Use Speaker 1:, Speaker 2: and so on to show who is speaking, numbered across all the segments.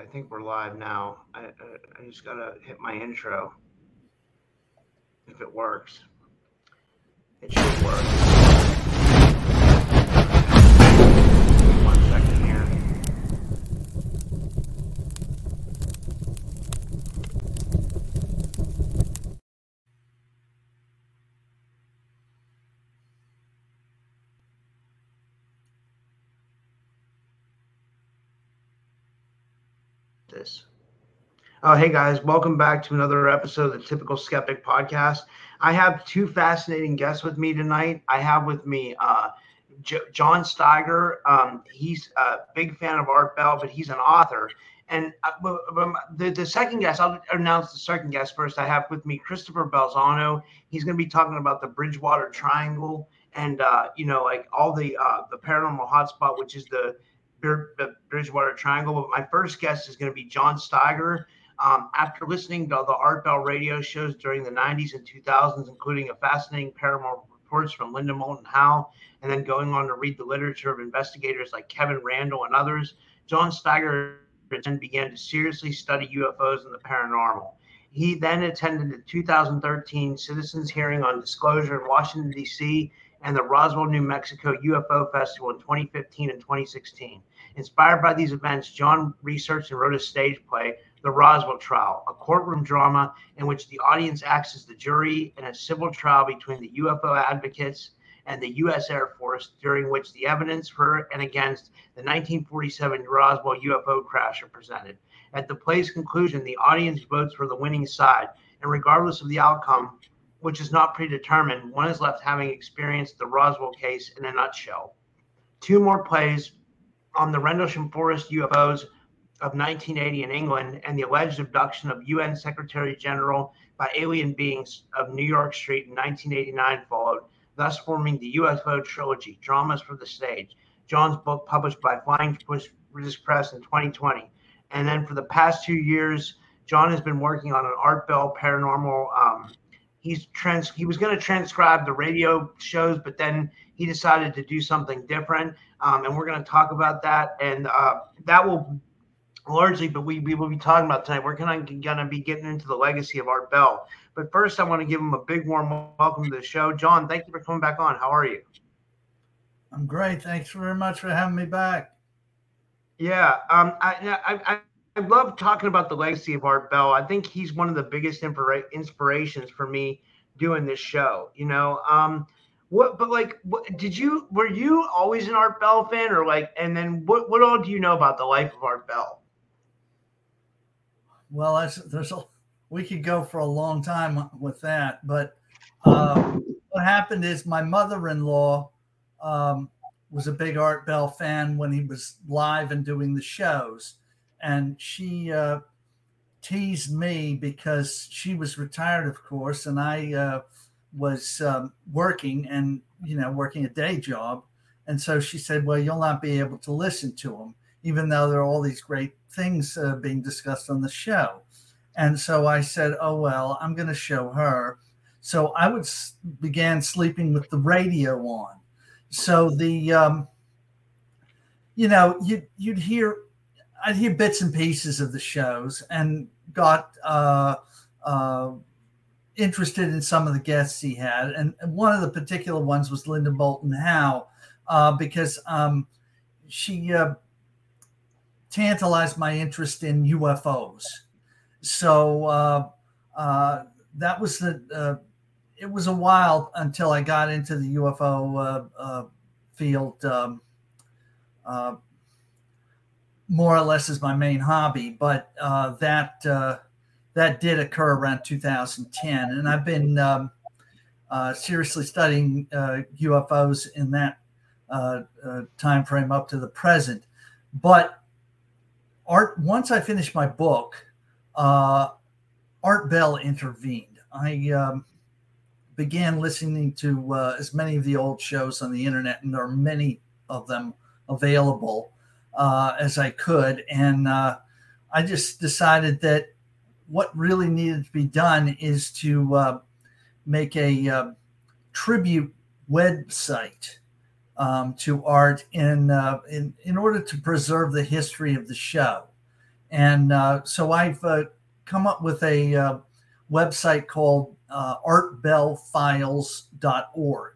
Speaker 1: I think we're live now. I, I, I just gotta hit my intro. If it works, it should work. One second here. This. Oh, hey guys, welcome back to another episode of the Typical Skeptic Podcast. I have two fascinating guests with me tonight. I have with me uh, J- John Steiger. Um, he's a big fan of Art Bell, but he's an author. And uh, the, the second guest, I'll announce the second guest first. I have with me Christopher Balzano. He's going to be talking about the Bridgewater Triangle and uh, you know, like all the uh, the paranormal hotspot, which is the Bridgewater Triangle. But my first guest is going to be John Steiger. Um, after listening to the Art Bell radio shows during the 90s and 2000s, including a fascinating paranormal reports from Linda Moulton Howe, and then going on to read the literature of investigators like Kevin Randle and others, John Steiger then began to seriously study UFOs and the paranormal. He then attended the 2013 Citizens Hearing on Disclosure in Washington, D.C., and the Roswell, New Mexico UFO Festival in 2015 and 2016. Inspired by these events, John researched and wrote a stage play, The Roswell Trial, a courtroom drama in which the audience acts as the jury in a civil trial between the UFO advocates and the U.S. Air Force, during which the evidence for and against the 1947 Roswell UFO crash are presented. At the play's conclusion, the audience votes for the winning side, and regardless of the outcome, which is not predetermined, one is left having experienced the Roswell case in a nutshell. Two more plays on the Rendlesham Forest UFOs of 1980 in England and the alleged abduction of UN Secretary General by alien beings of New York Street in 1989 followed, thus forming the UFO trilogy, Dramas for the Stage. John's book published by Flying British Press in 2020. And then for the past two years, John has been working on an Art Bell paranormal. Um, he's trans. He was going to transcribe the radio shows, but then he decided to do something different um, and we're going to talk about that. And uh, that will largely, but we, we will be talking about tonight. We're going to be getting into the legacy of Art Bell. But first, I want to give him a big warm welcome to the show. John, thank you for coming back on. How are you?
Speaker 2: I'm great. Thanks very much for having me back.
Speaker 1: Yeah, um, I, I, I I love talking about the legacy of Art Bell. I think he's one of the biggest inspirations for me doing this show. You know, um, what, but like, what, did you were you always an Art Bell fan, or like, and then what what all do you know about the life of Art Bell?
Speaker 2: Well, that's, there's a we could go for a long time with that, but uh, what happened is my mother-in-law um, was a big Art Bell fan when he was live and doing the shows, and she uh, teased me because she was retired, of course, and I. Uh, was um, working and you know working a day job. And so she said well you'll not be able to listen to them even though there are all these great things uh, being discussed on the show. And so i said oh well i'm going to show her. So i would s- began sleeping with the radio on. So the um, you know you, you'd hear i'd hear bits and pieces of the shows and got uh, uh, interested in some of the guests he had, and, one of the particular ones was Linda Moulton Howe, uh, because um, she uh, tantalized my interest in UFOs. So uh, uh, that was the. Uh, it was a while until I got into the UFO uh, field. Um, more or less as my main hobby, but that that did occur around 2010, and I've been um, seriously studying UFOs in that time frame up to the present. But Art, once I finished my book, uh, Art Bell intervened. I um, began listening to uh, as many of the old shows on the internet, and there are many of them available uh, as I could. And uh, I just decided that what really needed to be done is to uh, make a uh, tribute website um, to art in, uh, in in order to preserve the history of the show. And uh, so I've uh, come up with a uh, website called artbellfiles.org.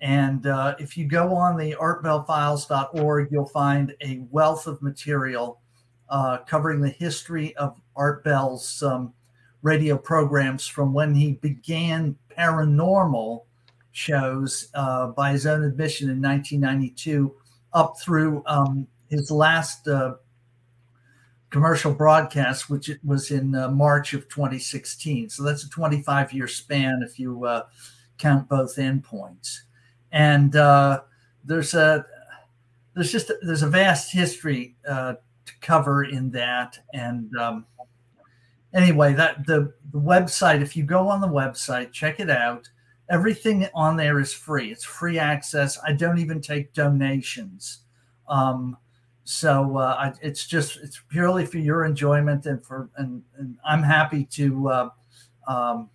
Speaker 2: And if you go on the artbellfiles.org, you'll find a wealth of material covering the history of Art Bell's um, radio programs from when he began paranormal shows uh, by his own admission in 1992 up through um, his last uh, commercial broadcast, which it was in uh, March of 2016. So that's a 25 year span if you uh, count both endpoints. And uh, there's a there's just a, there's a vast history uh, to cover in that. And um, anyway, that the the website. If you go on the website, check it out. Everything on there is free. It's free access. I don't even take donations. Um, so uh, I, it's just it's purely for your enjoyment and for and, and I'm happy to uh, um,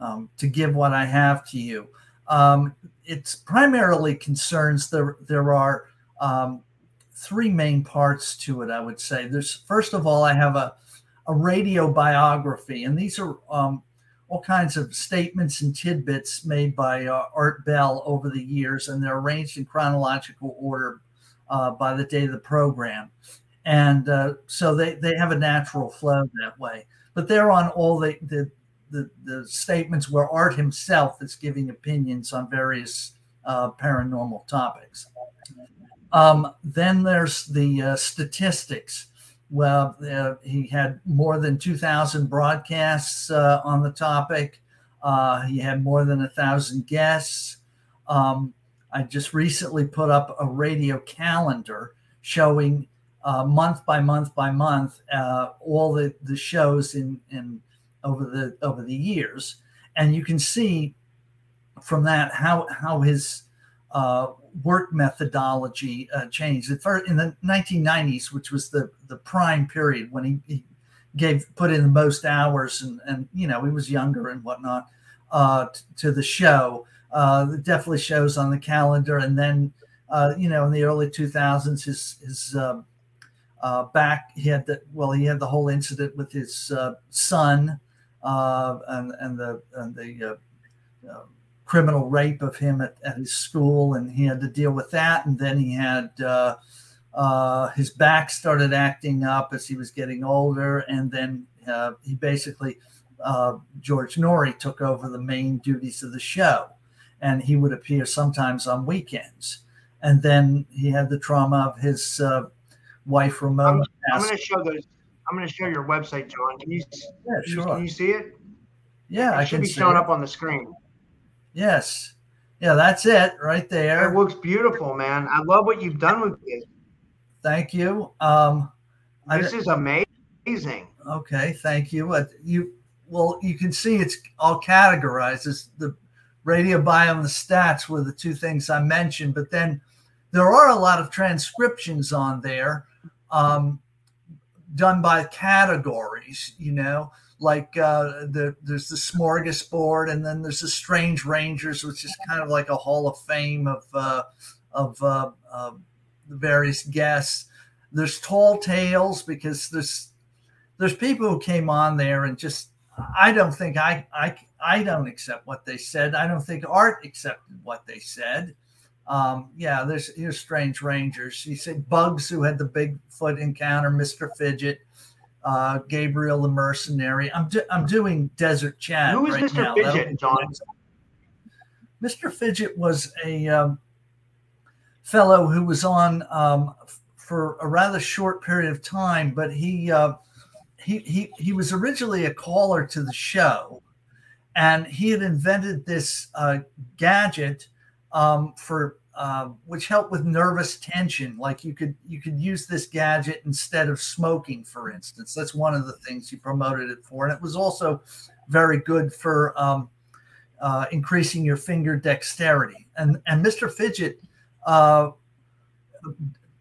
Speaker 2: um, to give what I have to you. Um, it's primarily concerns there there are um, three main parts to it. I would say there's first of all I have a a radio biography, and these are um, all kinds of statements and tidbits made by uh, Art Bell over the years, and they're arranged in chronological order uh, by the day of the program. And uh, so they, they have a natural flow that way. But they're on all the, the, the, the statements where Art himself is giving opinions on various uh, paranormal topics. Um, then there's the uh, statistics. Well, uh, he had more than 2,000 broadcasts uh, on the topic. he had more than a thousand guests. Um, I just recently put up a radio calendar showing uh, month by month by month uh, all the, the shows in, in over the over the years, and you can see from that how how his uh, work methodology uh, changed. In the 1990s, which was the the prime period when he, he gave put in the most hours and and you know he was younger and whatnot uh, t- to the show uh, definitely shows on the calendar. And then, uh, you know, in the early 2000s, his his uh, uh, back he had the well, he had the whole incident with his uh, son uh, and and the and the uh, criminal rape of him at, at his school, and he had to deal with that. And then he had. Uh, uh, his back started acting up as he was getting older, and then uh, he basically George Noory took over the main duties of the show and he would appear sometimes on weekends. And then he had the trauma of his uh, wife Ramona.
Speaker 1: I'm, I'm going to show those. I'm going to show your website, John. Can you?
Speaker 2: Yeah, sure.
Speaker 1: Can you see it?
Speaker 2: Yeah,
Speaker 1: it
Speaker 2: I
Speaker 1: should be showing up on the screen.
Speaker 2: Yes. Yeah, that's it right there.
Speaker 1: It looks beautiful, man. I love what you've done with this.
Speaker 2: Thank you. Um,
Speaker 1: this I, is amazing.
Speaker 2: Okay, thank you. Uh, you well, you can see it's all categorized as the radio biome the stats were the two things I mentioned, but then there are a lot of transcriptions on there um, done by categories, you know, like uh, the, there's the smorgasbord and then there's the strange rangers, which is kind of like a hall of fame of, uh, of uh, the various guests. There's tall tales because there's, there's people who came on there and just I don't think I, I I don't accept what they said. I don't think art accepted what they said. Um, yeah, there's here's Strange Rangers. You said Bugs, who had the Bigfoot encounter, Mr. Fidget, uh, Gabriel the Mercenary. I'm do, I'm doing Desert Chat.
Speaker 1: Who is
Speaker 2: right
Speaker 1: Mr.
Speaker 2: now.
Speaker 1: Fidget, John?
Speaker 2: Mr. Fidget was a um, fellow who was on um, for a rather short period of time, but he, uh, he he he was originally a caller to the show, and he had invented this uh, gadget um, for uh, which helped with nervous tension. Like you could you could use this gadget instead of smoking, for instance. That's one of the things you promoted it for, and it was also very good for um, uh, increasing your finger dexterity. And and Mr. Fidget uh,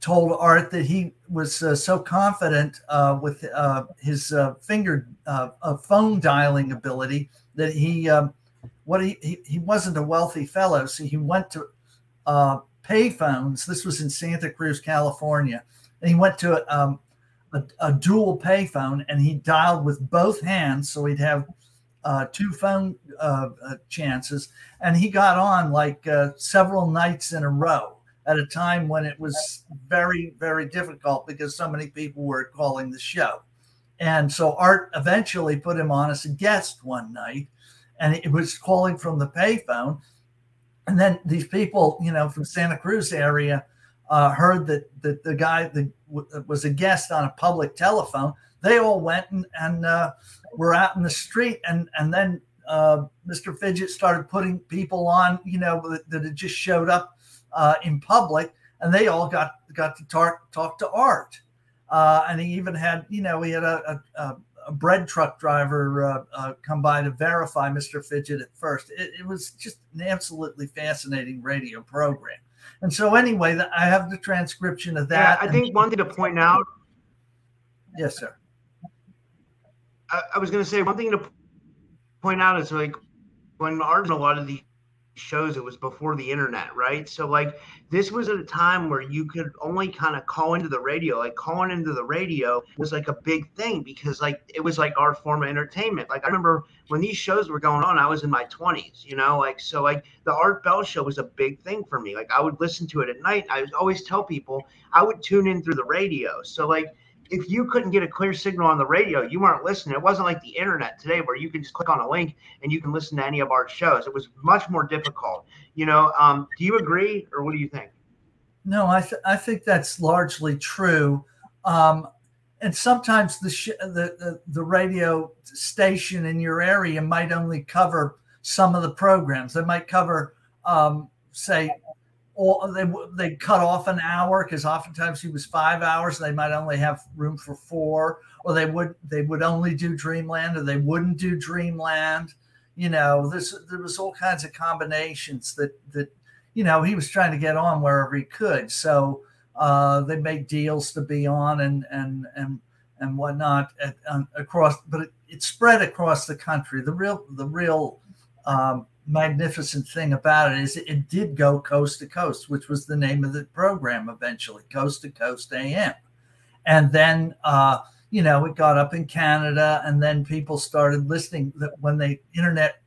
Speaker 2: told Art that he was uh, so confident uh, with uh, his uh, finger phone dialing ability that he um, what he, he, he wasn't a wealthy fellow, so he went to pay phones. This was in Santa Cruz, California, and he went to um, a, a dual pay phone and he dialed with both hands, so he'd have uh, two phone uh, uh, chances, and he got on like several nights in a row at a time when it was very, very difficult because so many people were calling the show. And so Art eventually put him on as a guest one night, and it was calling from the payphone. And then these people, you know, from Santa Cruz area, uh, heard that, that the guy that w- was a guest on a public telephone. They all went and, and uh, were out in the street, and and then uh, Mr. Fidget started putting people on, you know, that, that had just showed up uh, in public, and they all got got to talk talk to Art. Uh, and he even had, you know, he had a, a, a bread truck driver uh, uh, come by to verify Mr. Fidget at first. It, it, was just an absolutely fascinating radio program. And so, anyway, I have the transcription of that.
Speaker 1: Yeah, I think one thing to point out.
Speaker 2: Yes, sir.
Speaker 1: I, I was going to say one thing to point out is like when Art a lot of these shows it was before the internet right? So like this was at a time where you could only kind of call into the radio like calling into the radio was like a big thing because like it was like our form of entertainment. Like i remember when these shows were going on i was in my 20s you know? Like so like the art bell show was a big thing for me. Like i would listen to it at night. I would always tell people i would tune in through the radio. So like if you couldn't get a clear signal on the radio, you weren't listening. It wasn't like the internet today where you can just click on a link and you can listen to any of our shows. It was much more difficult. You know, um, do you agree or what do you think?
Speaker 2: No, I, th- I think that's largely true. Um, and sometimes the, sh- the, the the radio station in your area might only cover some of the programs. They might cover, um, say, or they they cut off an hour because oftentimes he was five hours. They might only have room for four, or they would they would only do Dreamland, or they wouldn't do Dreamland. You know, there's there was all kinds of combinations that that you know he was trying to get on wherever he could. So uh, they made deals to be on and and and and whatnot at, across, but it, it, spread across the country. The real the real um, magnificent thing about it is it did go coast to coast, which was the name of the program eventually, Coast to Coast AM. And then, uh, you know, it got up in Canada, and then people started listening. That when the internet,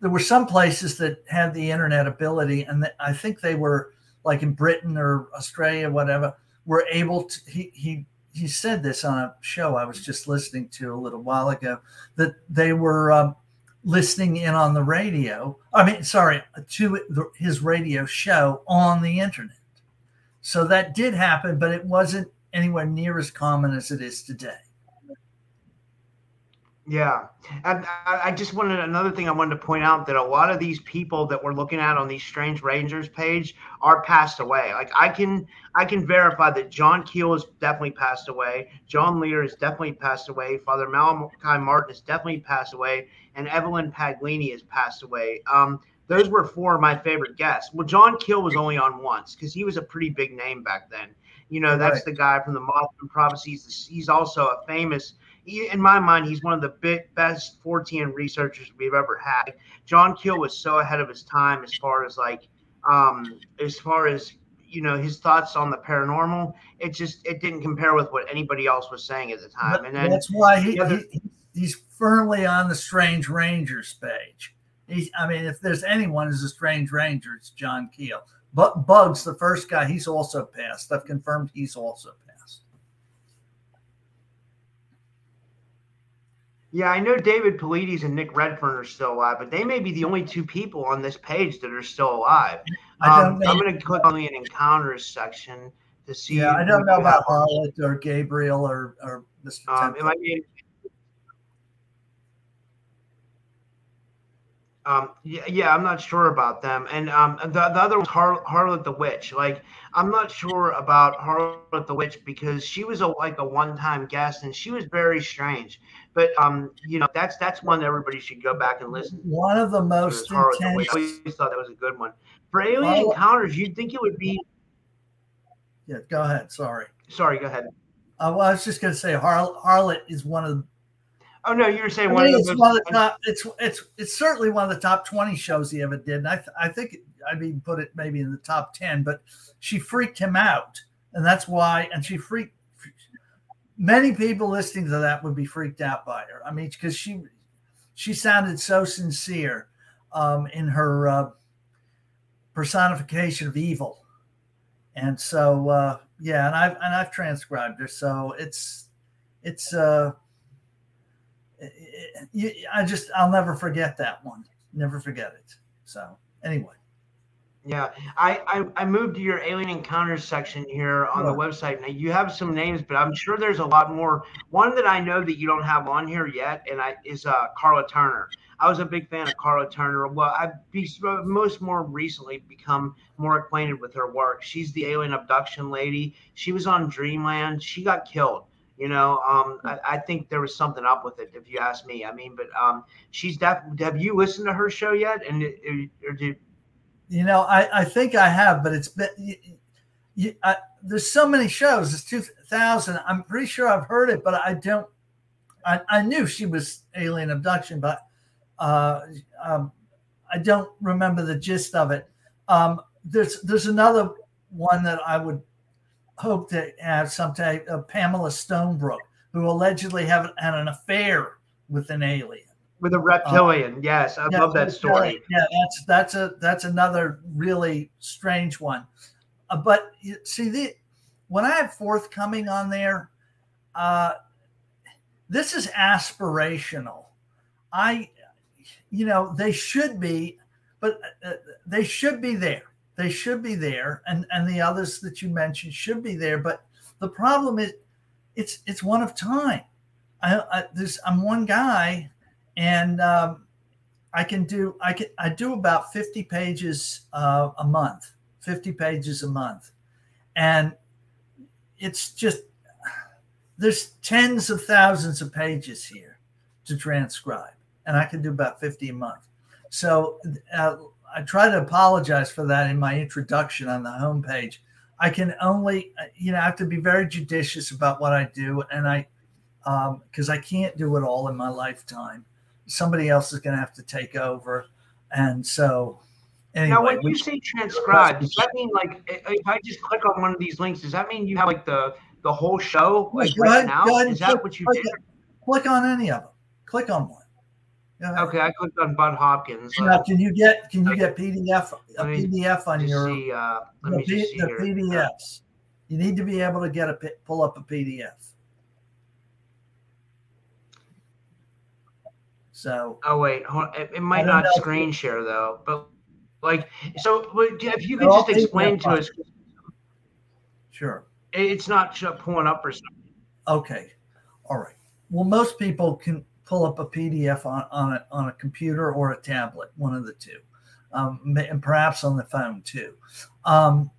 Speaker 2: there were some places that had the internet ability, and I think they were like in Britain or Australia, whatever, were able to. He he he said this on a show I was just listening to a little while ago that they were. Um, listening in on the radio. I mean, sorry, to his radio show on the internet. So that did happen, but it wasn't anywhere near as common as it is today.
Speaker 1: Yeah. And I just wanted another thing I wanted to point out that a lot of these people that we're looking at on these Strange Rangers page are passed away. Like I can I can verify that John Keel has definitely passed away. John Lear has definitely passed away. Father Malachi Martin has definitely passed away. And Evelyn Paglini has passed away. Um, those were four of my favorite guests. Well, John Keel was only on once because he was a pretty big name back then. You know, that's right. the guy from the Mothman Prophecies. He's also a famous he, in my mind, he's one of the big, best Fortean researchers we've ever had. John Keel was so ahead of his time as far as like, um, as far as you know, his thoughts on the paranormal. It just it didn't compare with what anybody else was saying at the time. And then
Speaker 2: that's why he, other, he he's firmly on the Strange Rangers page. He's, I mean, if there's anyone who's a Strange Ranger, it's John Keel. But Bugs, the first guy, he's also passed. I've confirmed he's also passed.
Speaker 1: Yeah, I know David Paulides and Nick Redfern are still alive, but they may be the only two people on this page that are still alive. Um, I'm going to click on the encounters section to see.
Speaker 2: Yeah, I don't know about Harlot or Gabriel or, or Mr.
Speaker 1: Um, it might be Um, yeah, yeah, I'm not sure about them. And um, the, the other was Har- Harlot the Witch. Like, I'm not sure about Harlot the Witch because she was a like a one-time guest and she was very strange. But um, you know, that's that's one that everybody should go back and listen.
Speaker 2: One of the most intense.
Speaker 1: I always thought that was a good one. For Alien
Speaker 2: Harlot-
Speaker 1: Encounters, you'd think it would be.
Speaker 2: Yeah, go ahead. Sorry.
Speaker 1: Sorry, go ahead.
Speaker 2: Uh, well, I was just going to say Har- Harlot is one of the
Speaker 1: Oh no, you were saying one of
Speaker 2: it's
Speaker 1: the
Speaker 2: one of the top. It's it's it's certainly one of the top twenty shows he ever did. And I th- I think I'd even put it maybe in the top ten. But she freaked him out, and that's why. And she freaked. Many people listening to that would be freaked out by her. I mean, because she she sounded so sincere um, in her uh, personification of evil, and so uh, yeah, and I've and I've transcribed her, so it's it's. uh you, I just I'll never forget that one. Never forget it. So anyway,
Speaker 1: Yeah, I, I I moved to your alien encounters section here on the website. Now you have some names, but I'm sure there's a lot more. One that I know that you don't have on here yet, and I is uh, Carla Turner. I was a big fan of Carla Turner. Well, I've be, most more recently become more acquainted with her work. She's the alien abduction lady. She was on Dreamland. She got killed. You know, um, I, I think there was something up with it, if you ask me. I mean, but um, she's definitely. Have you listened to her show yet? And it- or did
Speaker 2: you know I I think I have, but it's been. You, you, I, there's so many shows. It's 2000. I'm pretty sure I've heard it, but I don't. I, I knew she was alien abduction, but uh, um, I don't remember the gist of it. Um, there's there's another one that I would hope to have someday. Uh, Pamela Stonebrook, who allegedly had an affair with an alien.
Speaker 1: With a reptilian? yes, I
Speaker 2: Yeah,
Speaker 1: love that story.
Speaker 2: Yeah, that's that's a that's another really strange one. Uh, but you see, the when I have forthcoming on there, uh, this is aspirational. I, you know, they should be, but uh, they should be there. They should be there, and and the others that you mentioned should be there. But the problem is, it's it's one of time. I, I there's I'm one guy, and um, I can do I can I do about 50 pages uh, a month, 50 pages a month, and it's just there's tens of thousands of pages here to transcribe, and I can do about 50 a month. So uh, I try to apologize for that in my introduction on the homepage. I can only, you know, I have to be very judicious about what I do, and I, because I can't do it all in my lifetime. Somebody else is going to have to take over, and so anyway,
Speaker 1: now, when you say transcribe, does that mean like i- if I just click on one of these links, does that mean you have like the the whole show like right
Speaker 2: ahead-
Speaker 1: now?
Speaker 2: go ahead and
Speaker 1: Is that
Speaker 2: click-
Speaker 1: what you did?
Speaker 2: click on any of them. Click on one.
Speaker 1: Okay, I clicked on Bud Hopkins.
Speaker 2: Now, can you get can you
Speaker 1: Okay.
Speaker 2: get PDF a
Speaker 1: me
Speaker 2: PDF on your
Speaker 1: see, uh, let
Speaker 2: the,
Speaker 1: me just see
Speaker 2: the
Speaker 1: here.
Speaker 2: PDFs? You need to be able to get a pull up a PDF. So
Speaker 1: Oh wait, hold, it, it might not screen share though. But like, so if you could just explain to us,
Speaker 2: sure.
Speaker 1: it's not pulling up or something.
Speaker 2: Okay. All right. Well, most people can pull up a PDF on, on a on a computer or a tablet, one of the two, um, and perhaps on the phone too. Um,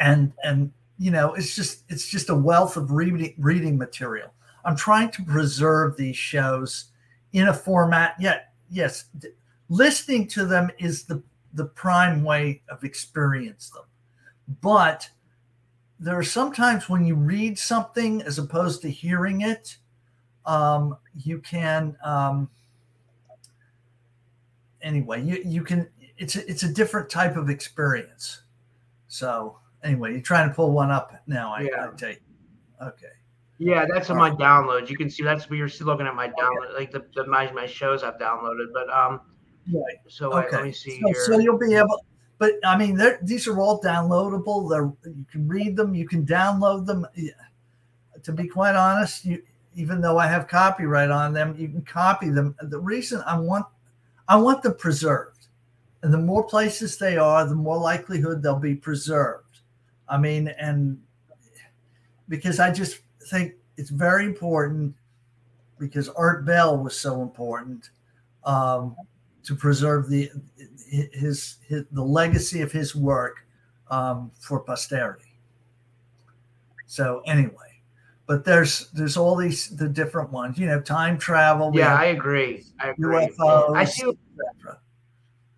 Speaker 2: and and you know, it's just it's just a wealth of reading reading material. I'm trying to preserve these shows in a format. Yet, yes, listening to them is the the prime way of experience them, but there are sometimes when you read something as opposed to hearing it, um, you can um, anyway. You you can it's a, it's a different type of experience. So anyway, you're trying to pull one up now. I,
Speaker 1: Yeah.
Speaker 2: I take okay.
Speaker 1: Yeah, that's on my downloads. You can see that's where you're still looking at my download, like the, the my, my shows I've downloaded. But um,
Speaker 2: Right.
Speaker 1: so
Speaker 2: Okay.
Speaker 1: let me see
Speaker 2: So,
Speaker 1: here.
Speaker 2: so you'll be able but I mean, these are all downloadable. They're, you can read them, you can download them. To be quite honest, you, even though I have copyright on them, you can copy them. The reason I want I want them preserved, and the more places they are, the more likelihood they'll be preserved. I mean, and because I just think it's very important because Art Bell was so important um, to preserve the his, his the legacy of his work um, for posterity. So anyway, but there's there's all these the different ones. You know, time travel.
Speaker 1: Yeah, I agree. I agree. UFOs, I see.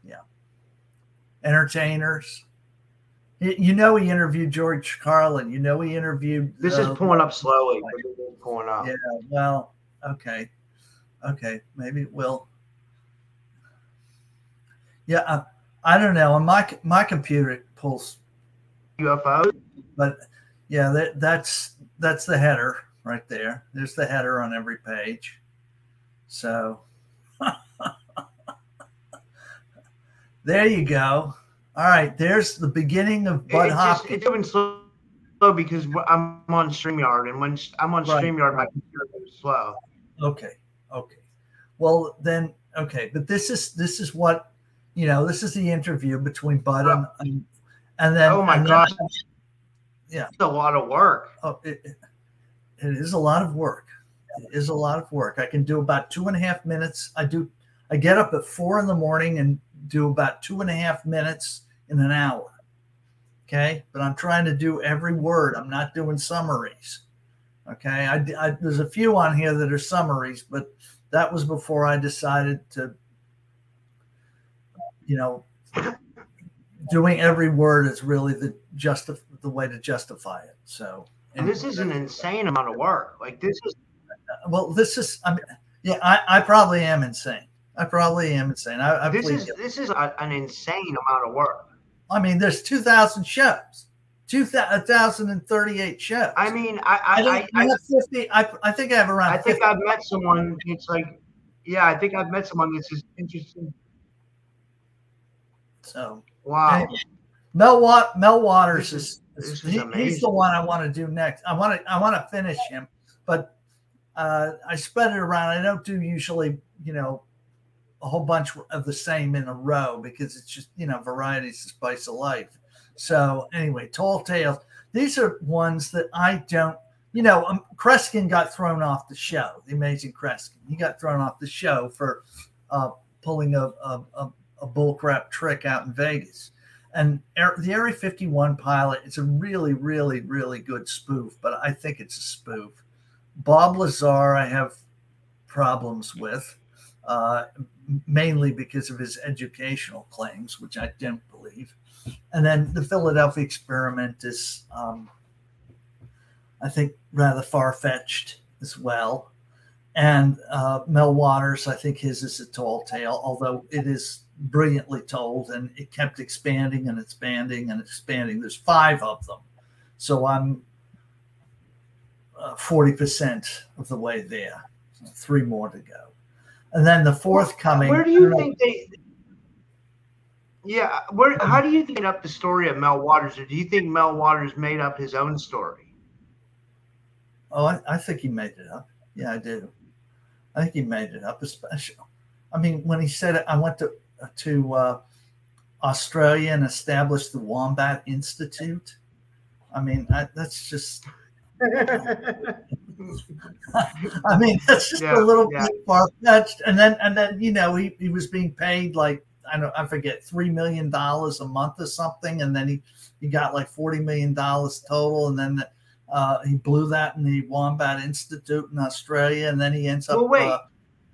Speaker 2: Yeah, entertainers. You know, he interviewed George Carlin. You know, he interviewed.
Speaker 1: This uh, is pulling up slowly. Pulling up.
Speaker 2: Yeah. Well, okay, okay, maybe it will. Yeah, uh, I don't know. On my my computer, it pulls
Speaker 1: UFO.
Speaker 2: But yeah, that, that's that's the header right there. There's the header on every page. So there you go. All right, there's the beginning of Bud it, Hopkins.
Speaker 1: It's doing slow because I'm on StreamYard, and when I'm on right. StreamYard, my computer goes slow.
Speaker 2: Okay, okay. Well, then, okay, but this is this is what you know, this is the interview between Bud and, oh. and, and then.
Speaker 1: Oh my gosh! yeah, it's a lot of work.
Speaker 2: Oh, it, it, it is a lot of work. It is a lot of work. I can do about two and a half minutes. I do. I get up at four in the morning and do about two and a half minutes in an hour. Okay, but I'm trying to do every word. I'm not doing summaries. Okay, I, I, there's a few on here that are summaries, but that was before I decided to you know, doing every word is really the just the way to justify it. So,
Speaker 1: and this is an insane amount of work. Like this is,
Speaker 2: well, this is. I mean, yeah, I, I probably am insane. I probably am insane. I, I
Speaker 1: this is this is a, an insane amount of work.
Speaker 2: I mean, there's two thousand shows. 2,038 shows.
Speaker 1: I mean, I I,
Speaker 2: I, I, I 50, I, I think I have around.
Speaker 1: I think 50. I've met someone. It's like, yeah, I think I've met someone that's just interesting
Speaker 2: so
Speaker 1: wow,
Speaker 2: Mel Wat Mel Waters is, is, is he, he's the one I want to do next. I want to I want to finish him, but uh, I spread it around. I don't do usually you know a whole bunch of the same in a row because it's just you know varieties the spice of life. So anyway, tall tales. These are ones that I don't. You know, um, Kreskin got thrown off the show. The amazing Kreskin. He got thrown off the show for uh, pulling a, a, a a bullcrap trick out in Vegas. And the Area 51 pilot, it's a really, really, really good spoof, but I think it's a spoof. Bob Lazar, I have problems with, uh, mainly because of his educational claims, which I didn't believe. And then the Philadelphia experiment is, um, I think, rather far fetched as well. And uh, Mel Waters, I think his is a tall tale, although it is brilliantly told, and it kept expanding and expanding and expanding. There's five of them, so I'm uh, forty uh, percent of the way there. Three more to go, and then the forthcoming.
Speaker 1: Where do you think they? Yeah, where? How do you think up the story of Mel Waters, or do you think Mel Waters made up his own story?
Speaker 2: Oh, I, I think he made it up. Yeah, I do. I think he made it up, especially. I mean, when he said it, I went to to uh, Australia and established the Wombat Institute. I mean, I, that's just. I mean, that's just yeah, a little yeah. bit far fetched. And then, and then, you know, he, he was being paid like I don't, I forget, three million dollars a month or something, and then he he got like forty million dollars total, and then uh, he blew that in the Wombat Institute in Australia, and then he ends up.
Speaker 1: Well.
Speaker 2: Uh,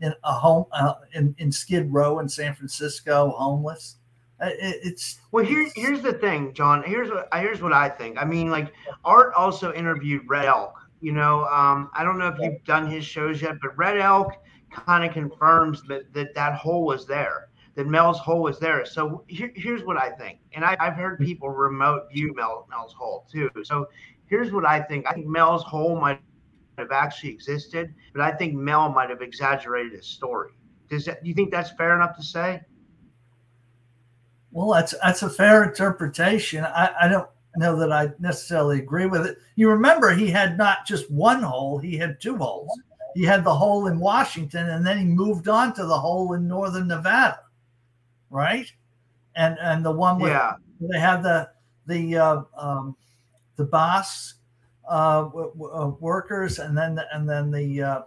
Speaker 2: in a home uh, in, in Skid Row in San Francisco, homeless. It, it's
Speaker 1: well. Here's here's the thing, John. Here's what here's what I think. I mean, like Art also interviewed Red Elk. You know, um, I don't know if you've done his shows yet, but Red Elk kind of confirms that, that that hole was there, that Mel's hole was there. So here, here's what I think, and I, have heard people remote view Mel, Mel's hole too. So here's what I think. I think Mel's hole might have actually existed, but I think Mel might have exaggerated his story. Does that, do you think that's fair enough to say?
Speaker 2: Well, that's that's a fair interpretation. I, I don't know that I necessarily agree with it. You remember he had not just one hole; he had two holes. He had the hole in Washington, and then he moved on to the hole in northern Nevada, right? And and the one with
Speaker 1: Yeah.
Speaker 2: they have the the uh, um, the boss uh, w- w- uh, workers, and then the, and then the uh,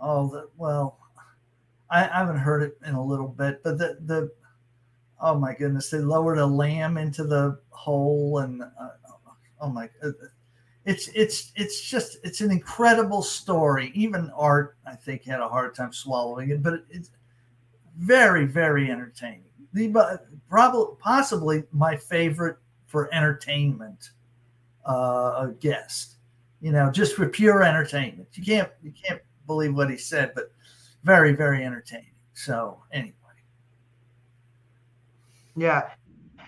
Speaker 2: oh the well, I, I haven't heard it in a little bit, but the the oh my goodness, they lowered a lamb into the hole, and uh, oh my, uh, it's it's it's just it's an incredible story. Even Art, I think, had a hard time swallowing it, but it's very very entertaining. The probably possibly my favorite for entertainment uh, guest. You know, just for pure entertainment. You can't you can't believe what he said, but very very entertaining. So anyway,
Speaker 1: Yeah.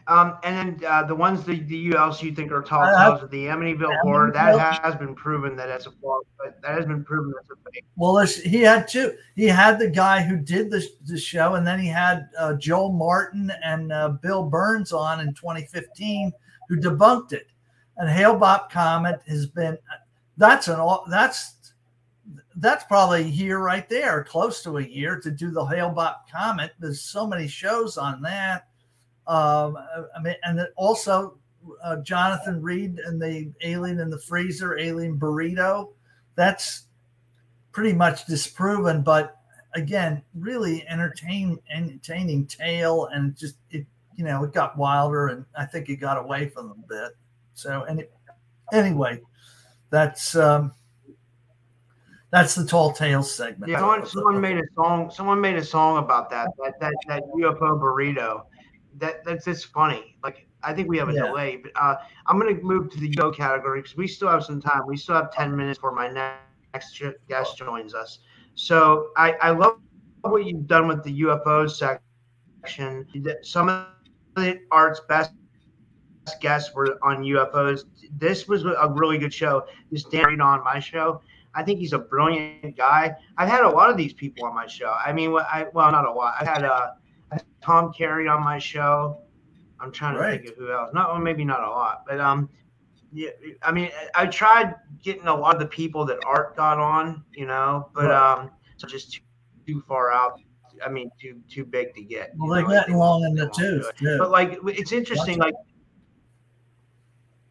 Speaker 1: Um, and then uh, the ones that the else you think are tall tales of the Amityville horror that has been proven that it's a flaw, but that has been proven that's a fake.
Speaker 2: well, he had two. He had the guy who did the, the show, and then he had uh, Joel Martin and uh, Bill Burns on in 2015 who debunked it. And Hale Bopp Comet has been that's an all that's that's probably a year right there, close to a year to do the Hale Bopp Comet. There's so many shows on that. Um, I mean, and then also uh, Jonathan Reed and the Alien in the Freezer, Alien Burrito. That's pretty much disproven, but again, really entertain entertaining tale, and just it you know it got wilder, and I think it got away from them a bit. So and anyway, that's um, that's the tall tales segment.
Speaker 1: Yeah, someone, someone made a song. Someone made a song about that. That that, that UFO burrito. That that's just funny. Like I think we have a
Speaker 2: Yeah.
Speaker 1: delay, but uh, I'm gonna move to the UFO category because we still have some time. We still have ten minutes before my next guest joins us. So I I love what you've done with the UFO section. Some of the art's best guests were on UFOs. This was a really good show. This Dan Reed on my show. I think he's a brilliant guy. I've had a lot of these people on my show. I mean, well, I, well not a lot. I had uh, I had Tom Carey on my show. I'm trying to
Speaker 2: Right.
Speaker 1: think of who else. Not well, maybe not a lot, but um, yeah. I mean, I tried getting a lot of the people that Art got on, you know, but
Speaker 2: Right.
Speaker 1: um, so just too, too far out. I mean, too too big to get.
Speaker 2: well, they're
Speaker 1: know, I
Speaker 2: getting
Speaker 1: think
Speaker 2: long in the tooth too.
Speaker 1: But like, it's interesting. Like,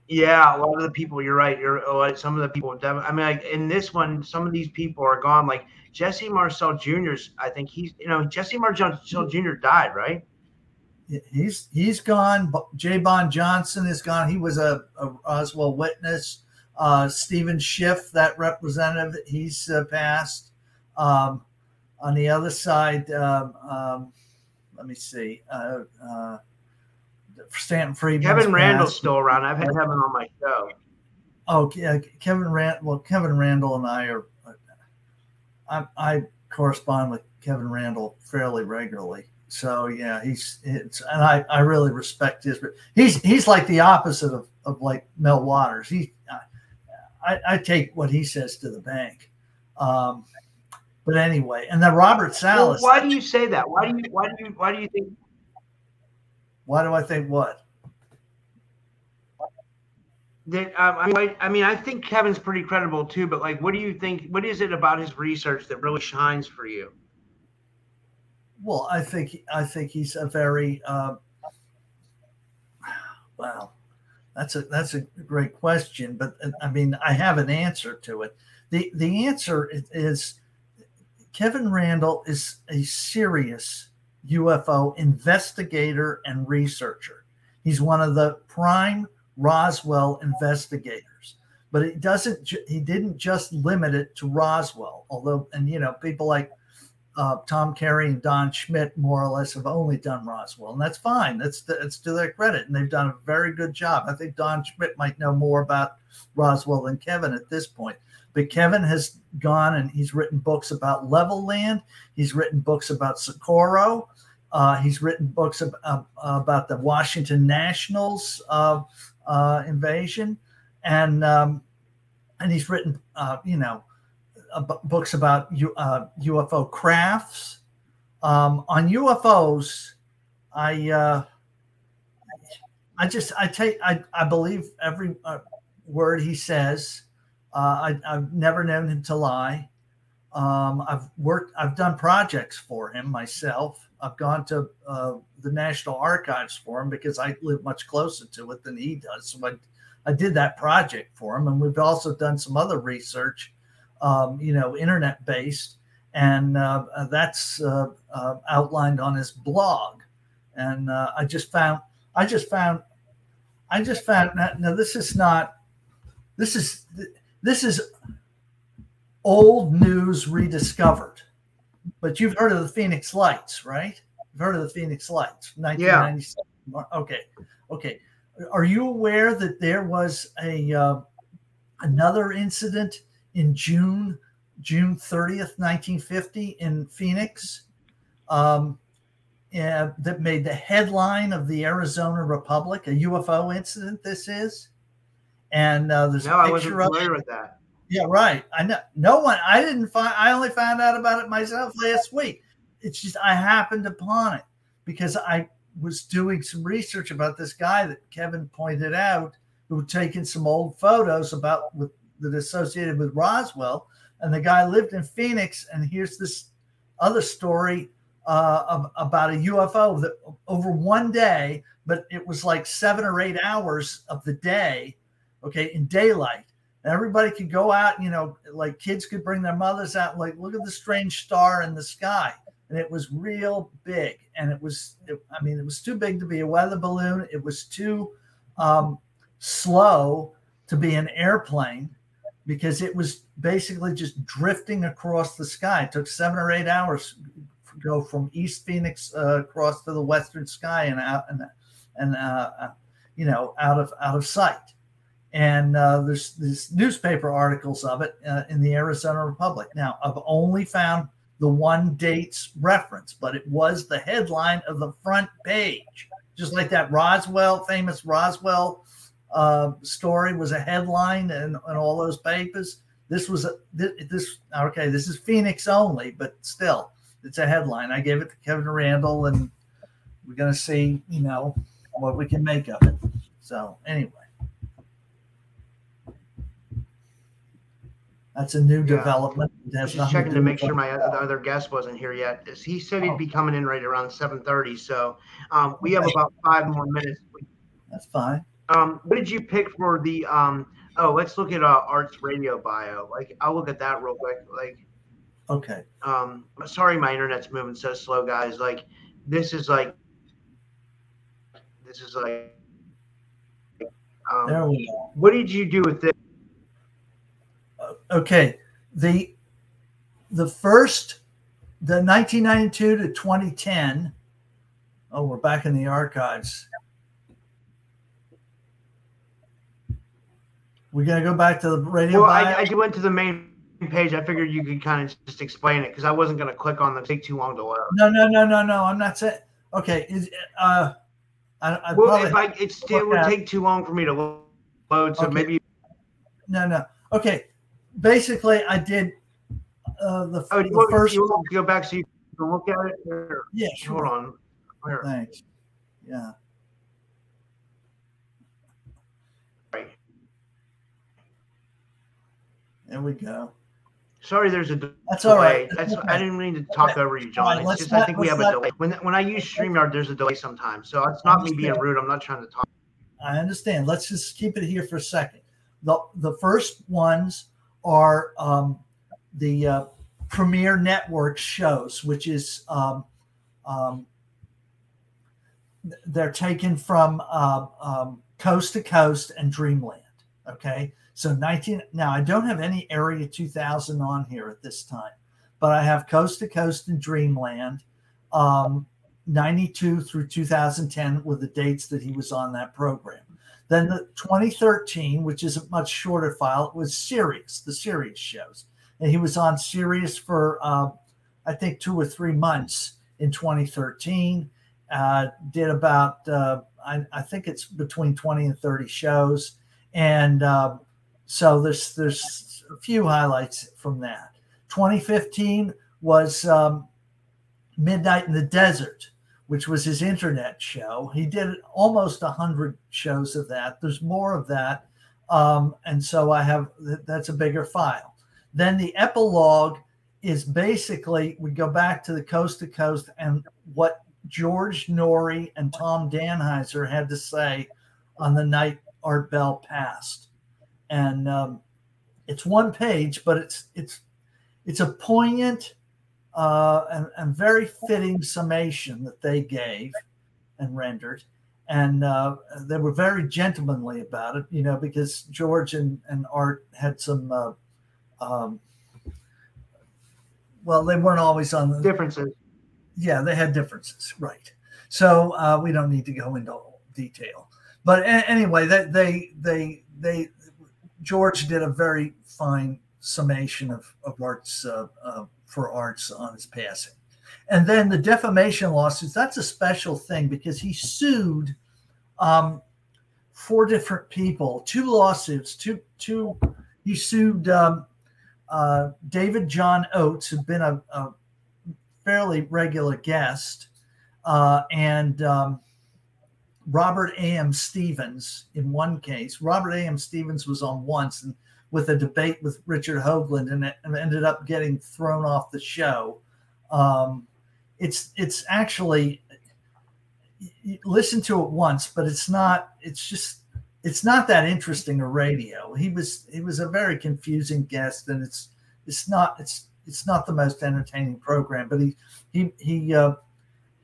Speaker 1: yeah, a lot of the people. You're right. You're a lot- some of the people. I mean, like in this one, some of these people are gone. Like Jesse Marcel Jr.'s. I think he's. You know, Jesse Marcel Jr. died, right?
Speaker 2: he's he's gone. J. Bond Johnson is gone. He was a, a Roswell witness. Uh, Steven Schiff, that representative, he's uh, passed. Um, on the other side, um, um, let me see. Uh, uh, Stanton Friedman.
Speaker 1: Kevin Randle's still around. I've had Kevin on my show.
Speaker 2: Oh, yeah, Kevin Rand. Well, Kevin Randle and I are. I, I correspond with Kevin Randle fairly regularly. So yeah, he's it's and I, I really respect his. But he's he's like the opposite of, of like Mel Waters. He I, I take what he says to the bank. Um, but anyway, and then Robert
Speaker 1: Well,
Speaker 2: Salas.
Speaker 1: why do you say that? Why do you? Why do you? Why do you think?
Speaker 2: Why do I think what?
Speaker 1: That, um, I, mean, I- mean, I think Kevin's pretty credible too. But like, what do you think? What is it about his research that really shines for you?
Speaker 2: Well, I think I think he's a very uh, wow. That's a that's a great question, but uh, I mean I have an answer to it. the The answer is Kevin Randle is a serious UFO investigator and researcher. He's one of the prime Roswell investigators, but it doesn't. He didn't just limit it to Roswell, although and you know people like uh, Tom Carey and Don Schmidt more or less have only done Roswell, and that's fine. That's that's to their credit, and they've done a very good job. I think Don Schmidt might know more about Roswell than Kevin at this point. But Kevin has gone and he's written books about Levelland. He's written books about Socorro. Uh, he's written books ab- uh, about the Washington Nationals uh, uh, invasion, and um, and he's written uh, you know uh, books about U, uh, UFO crafts. Um, on UFOs, I uh, I just I take I I believe every uh, word he says. I, I've never known him to lie. Um, I've worked, I've done projects for him myself. I've gone to uh, the National Archives for him because I live much closer to it than he does. So I, I did that project for him, and we've also done some other research, um, you know, internet based, and uh, uh that's uh, uh, outlined on his blog. And uh, I just found, I just found, I just found. That now this is not, this is this is old news rediscovered. But you've heard of the Phoenix Lights, right? You've heard of the Phoenix Lights, 1997. Yeah. Okay, okay. Are you aware that there was a uh, another incident in June, June 30th, 1950, in Phoenix, um, uh, that made the headline of the Arizona Republic? A UFO incident. This is, and uh, there's
Speaker 1: no, a picture I wasn't familiar of it. with that.
Speaker 2: Yeah, right. I know no one. I didn't find. I only found out about it myself last week. It's just I happened upon it because I was doing some research about this guy that Kevin pointed out who had taken some old photos about with that associated with Roswell, and the guy lived in Phoenix. And here's this other story uh, of, about a UFO that over one day, but it was like seven or eight hours of the day, okay, in daylight everybody could go out, you know, like kids could bring their mothers out, like, look at the strange star in the sky. And it was real big. And it was, it, I mean, it was too big to be a weather balloon. It was too um, slow to be an airplane because it was basically just drifting across the sky. It took seven or eight hours to go from East Phoenix uh, across to the western sky and out and, and uh, uh you know, out of out of sight and uh, there's these newspaper articles of it uh, in the Arizona Republic. Now, I've only found the one dates reference, but it was the headline of the front page, just like that Roswell, famous Roswell uh, story was a headline in, in all those papers. This was a this, okay. This is Phoenix only, but still, it's a headline. I gave it to Kevin Randle, and we're gonna see, you know, what we can make of it. So anyway. That's a new yeah. development.
Speaker 1: Just checking to, to make sure my other guest wasn't here yet. He said he'd be coming in right around 7:30. So um, we have about five more minutes.
Speaker 2: That's fine.
Speaker 1: Um, what did you pick for the? Um, oh, let's look at uh, Art's radio bio. Like, I'll look at that real quick. Like,
Speaker 2: okay.
Speaker 1: Um, sorry, my internet's moving so slow, guys. Like, this is like, this is like. Um, there we go. What did you do with this?
Speaker 2: Okay, the the first the 1992 to 2010. Oh, we're back in the archives. We're gonna go back to the radio.
Speaker 1: Well, I, I, went to the main page. I figured you could kind of just explain it because I wasn't gonna click on them. Take too long to load.
Speaker 2: No, no, no, no, no. I'm not saying. Okay, is uh, I, I
Speaker 1: well, if I it still would take too long for me to load, so okay. maybe.
Speaker 2: No, no. Okay, basically, I did uh, the,
Speaker 1: oh,
Speaker 2: the first.
Speaker 1: You want to go back so you can look at it? Or,
Speaker 2: yeah, sure.
Speaker 1: Hold on.
Speaker 2: Here. Thanks. Yeah.
Speaker 1: Right.
Speaker 2: There we go.
Speaker 1: Sorry, there's a delay.
Speaker 2: That's all right.
Speaker 1: That's, okay. I didn't mean to talk okay. over you, John. Right, it's just not, I think we have not, a delay. When when I use StreamYard, there's a delay sometimes. So it's not me being rude. I'm not trying to talk.
Speaker 2: I understand. Let's just keep it here for a second. The, the first ones are um, the uh, Premier Network shows, which is um, um, they're taken from uh, um, Coast to Coast and Dreamland. Okay, so 19. Now I don't have any Area 2000 on here at this time, but I have Coast to Coast and Dreamland. Um, 92 through 2010 were the dates that he was on that program. Then the 2013, which is a much shorter file, was Sirius, the Sirius shows. And he was on Sirius for, uh, I think, two or three months in 2013. Uh, did about, uh, I, I, think it's between 20 and 30 shows. And uh, so there's, there's a few highlights from that. 2015 was um, Midnight in the Desert, which was his internet show. He did almost a hundred shows of that. There's more of that, um, and so I have that's a bigger file. Then the epilogue is basically we go back to the coast to coast and what George Noory and Tom Danheiser had to say on the night Art Bell passed, and um, it's one page, but it's it's it's a poignant uh, and, and, very fitting summation that they gave and rendered. And uh, they were very gentlemanly about it, you know, because George and, and Art had some, uh, um, well, they weren't always on the
Speaker 1: differences.
Speaker 2: Yeah, they had differences, right? So uh, we don't need to go into detail. But a- anyway, they, they, they, they, George did a very fine summation of, of Art's uh, uh, for Arts on his passing. And then the defamation lawsuits, that's a special thing because he sued um, four different people, two lawsuits, two, two, he sued um, uh, David John Oates, who'd been a, a fairly regular guest, uh, and um, Robert A.M. Stevens in one case. Robert A.M. Stevens was on once, and with a debate with Richard Hoagland and, it, ended up getting thrown off the show. Um, it's it's actually listen to it once, but it's not. It's just it's not that interesting a radio. He was he was a very confusing guest, and it's it's not it's it's not the most entertaining program. But he he he uh,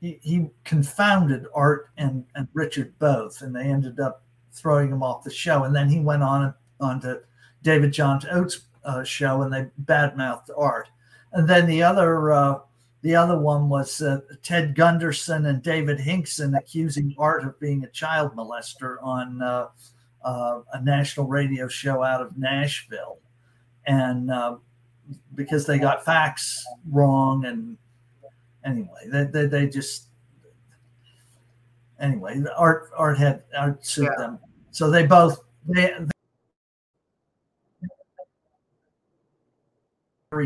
Speaker 2: he, he confounded Art and and Richard both, and they ended up throwing him off the show. And then he went on on to David John Oates uh, show, and they badmouthed Art. And then the other uh, the other one was uh, Ted Gunderson and David Hinkson accusing Art of being a child molester on uh, uh, a national radio show out of Nashville, and uh, because they got facts wrong, and anyway, they they, they just anyway, Art Art had Art sued yeah. them, so they both they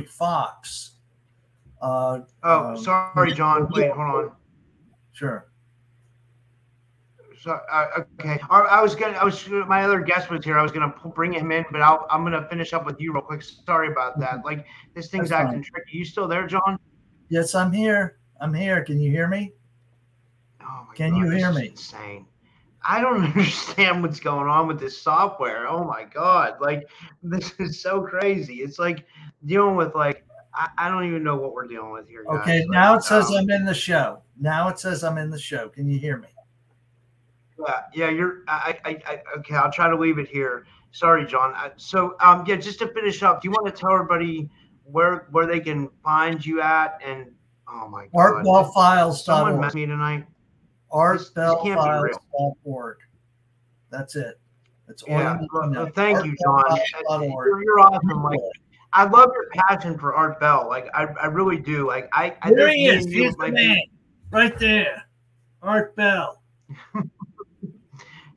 Speaker 2: Fox.
Speaker 1: Uh, oh, um, sorry, John. Wait, hold on.
Speaker 2: Sure.
Speaker 1: So uh, okay, I was gonna. I was my other guest was here. I was gonna bring him in, but i am gonna finish up with you real quick. Sorry about that. Like this thing's That's acting fine. tricky. You still there, John?
Speaker 2: Yes, I'm here. I'm here. Can you hear me?
Speaker 1: Oh
Speaker 2: Can
Speaker 1: God,
Speaker 2: you hear me?
Speaker 1: Insane. I don't understand what's going on with this software. Oh my God. Like, this is so crazy. It's like dealing with, like, I, I don't even know what we're dealing with here.
Speaker 2: Guys. Okay. Like, now it says um, I'm in the show. Now it says I'm in the show. Can you hear me?
Speaker 1: Yeah. Yeah. You're, I, I, I okay. I'll try to leave it here. Sorry, John. I, so, um, yeah, just to finish up, do you want to tell everybody where, where they can find you at? And, oh my God.
Speaker 2: Artbellfiles.
Speaker 1: Someone met me tonight
Speaker 2: artbellfiles.org. That's it. That's
Speaker 1: all. Yeah. Well, thank you, John. You're, you're awesome. Like, I love your passion for Art Bell. Like, I, I really do. Like, I, I
Speaker 2: there he is. He's the man, right there, Art Bell.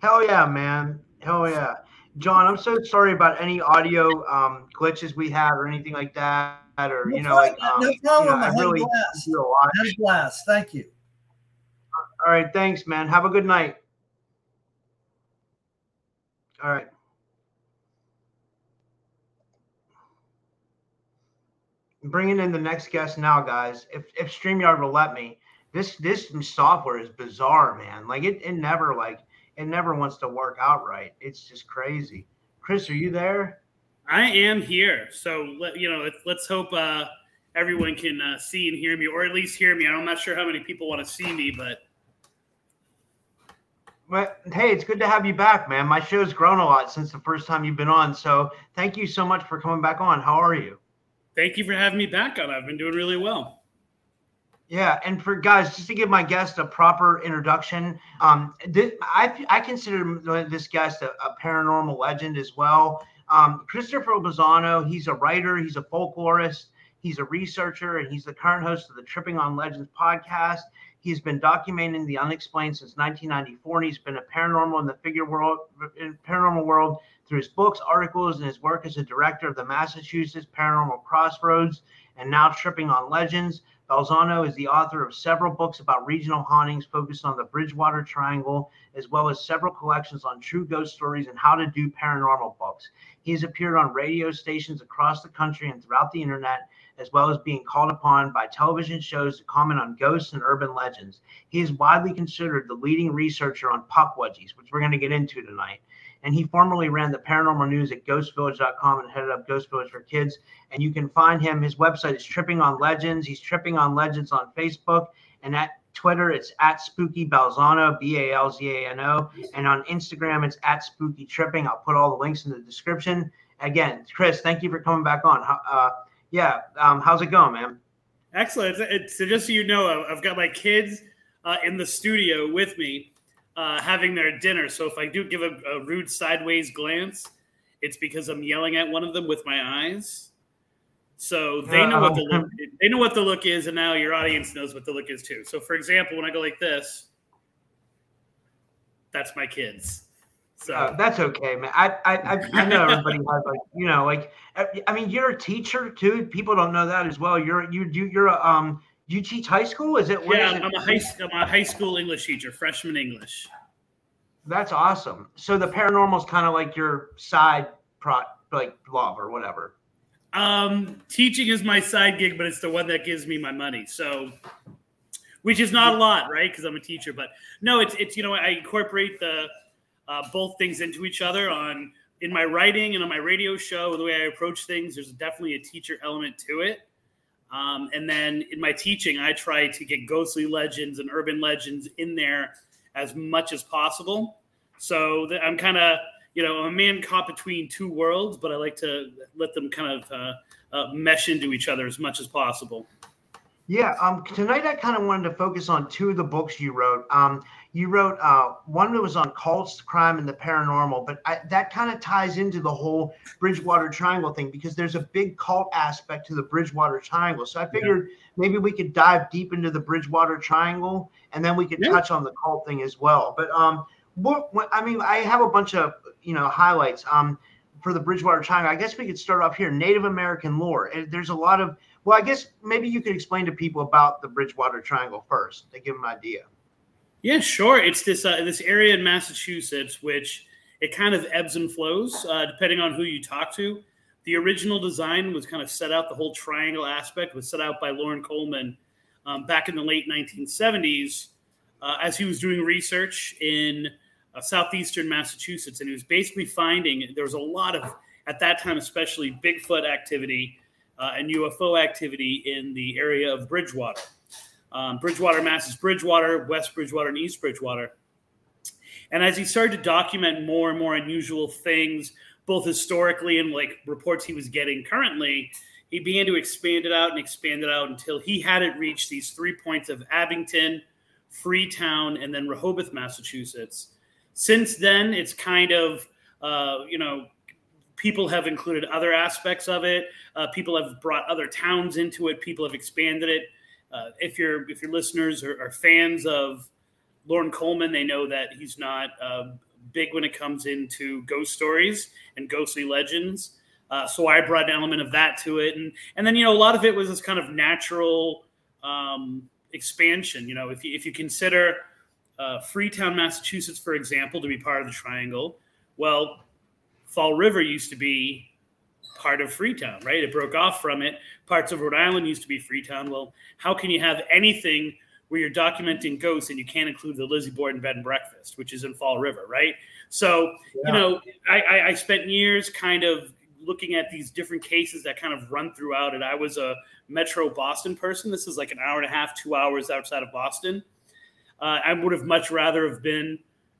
Speaker 1: Hell yeah, man. Hell yeah. John, I'm so sorry about any audio um, glitches we had or anything like that. Or, no you know, problem. like, um, no problem. You know, I, I really
Speaker 2: feel a lot. Had a blast. Thank you.
Speaker 1: All right. Thanks, man. Have a good night. All right. bringing in the next guest now, guys. If if Streamyard will let me, this this software is bizarre, man. Like it, it never like it never wants to work out right. It's just crazy. Chris, are you there?
Speaker 3: I am here. So you know, let's, hope uh, everyone can uh, see and hear me, or at least hear me. I'm not sure how many people want to see me, but
Speaker 1: hey, it's good to have you back, man. My show's grown a lot since the first time you've been on. So thank you so much for coming back on. How are you?
Speaker 3: Thank you for having me back on. I've been doing really well.
Speaker 1: Yeah, and for guys, just to give my guest a proper introduction, um, this, I, I consider this guest a, a paranormal legend as well. Um, Christopher Balzano, he's a writer, he's a folklorist, he's a researcher, and he's the current host of the Tripping on Legends podcast. He's been documenting the unexplained since 1994, and he's been a paranormal in the figure world, paranormal world through his books, articles, and his work as a director of the Massachusetts Paranormal Crossroads, and now Tripping on Legends. Balzano is the author of several books about regional hauntings focused on the Bridgewater Triangle, as well as several collections on true ghost stories and how to do paranormal books. He has appeared on radio stations across the country and throughout the internet, as well as being called upon by television shows to comment on ghosts and urban legends. He is widely considered the leading researcher on pukwudgies, which we're going to get into tonight and he formerly ran the paranormal news at ghostvillage.com and headed up Ghost Village for Kids. And you can find him. His website is Tripping on Legends. He's Tripping on Legends on Facebook and at Twitter, it's at Spooky Balzano, B A L Z A N O. And on Instagram, it's at Spooky Tripping. I'll put all the links in the description. Again, Chris, thank you for coming back on. Uh, yeah, um, how's it going, man?
Speaker 3: Excellent. It's, so just so you know, I've got my kids uh, in the studio with me uh, having their dinner. So if I do give a, a, rude sideways glance, it's because I'm yelling at one of them with my eyes. So they know what the look, they know what the look is, and now your audience knows what the look is too. So for example, when I go like this, that's my kids. So
Speaker 1: uh, that's okay, man. I I I know everybody has like you know like I mean you're a teacher too. People don't know that as well. You're you do you're a um you teach high school? Is it?
Speaker 3: Yeah,
Speaker 1: is it?
Speaker 3: I'm a high I'm a high school English teacher, freshman English.
Speaker 1: That's awesome. So the paranormal is kind of like your side pro, like love or whatever.
Speaker 3: Um, teaching is my side gig, but it's the one that gives me my money. So, which is not a lot, right? Because I'm a teacher, but no, it's it's you know I incorporate the uh, both things into each other on in my writing and on my radio show. The way I approach things, there's definitely a teacher element to it. Um, and then in my teaching, I try to get ghostly legends and urban legends in there as much as possible. So I'm kind of, you know, a man caught between two worlds, but I like to let them kind of uh, uh, mesh into each other as much as possible.
Speaker 1: Yeah, um, tonight I kind of wanted to focus on two of the books you wrote. Um, you wrote uh, one that was on cults, crime, and the paranormal, but I, that kind of ties into the whole Bridgewater Triangle thing because there's a big cult aspect to the Bridgewater Triangle. So I figured yeah. maybe we could dive deep into the Bridgewater Triangle and then we could yeah. touch on the cult thing as well. But um, what, what, I mean, I have a bunch of you know highlights. Um, for the Bridgewater Triangle, I guess we could start off here. Native American lore. There's a lot of well, I guess maybe you could explain to people about the Bridgewater Triangle first to give them an idea.
Speaker 3: Yeah, sure. It's this uh, this area in Massachusetts, which it kind of ebbs and flows uh, depending on who you talk to. The original design was kind of set out. The whole triangle aspect was set out by Loren Coleman um, back in the late 1970s uh, as he was doing research in uh, southeastern Massachusetts, and he was basically finding there was a lot of at that time, especially Bigfoot activity uh, and UFO activity in the area of Bridgewater. Um, Bridgewater, Mass is Bridgewater, West Bridgewater, and East Bridgewater. And as he started to document more and more unusual things, both historically and like reports he was getting currently, he began to expand it out and expand it out until he had it reach these three points of Abington, Freetown, and then Rehoboth, Massachusetts. Since then, it's kind of, uh, you know, people have included other aspects of it. Uh, people have brought other towns into it. People have expanded it. Uh, if your if your listeners are, are, fans of Loren Coleman, they know that he's not uh, big when it comes into ghost stories and ghostly legends. Uh, so I brought an element of that to it, and and then you know a lot of it was this kind of natural um, expansion. You know, if you if you consider uh, Freetown, Massachusetts, for example, to be part of the triangle, well, Fall River used to be part of Freetown, right? It broke off from it. Parts of Rhode Island used to be Freetown. Well, how can you have anything where you're documenting ghosts and you can't include the Lizzie Borden bed and breakfast, which is in Fall River, right? So, yeah. you know, I, I, I spent years kind of looking at these different cases that kind of run throughout it. I was a Metro Boston person. This is like an hour and a half, two hours outside of Boston. Uh, I would have much rather have been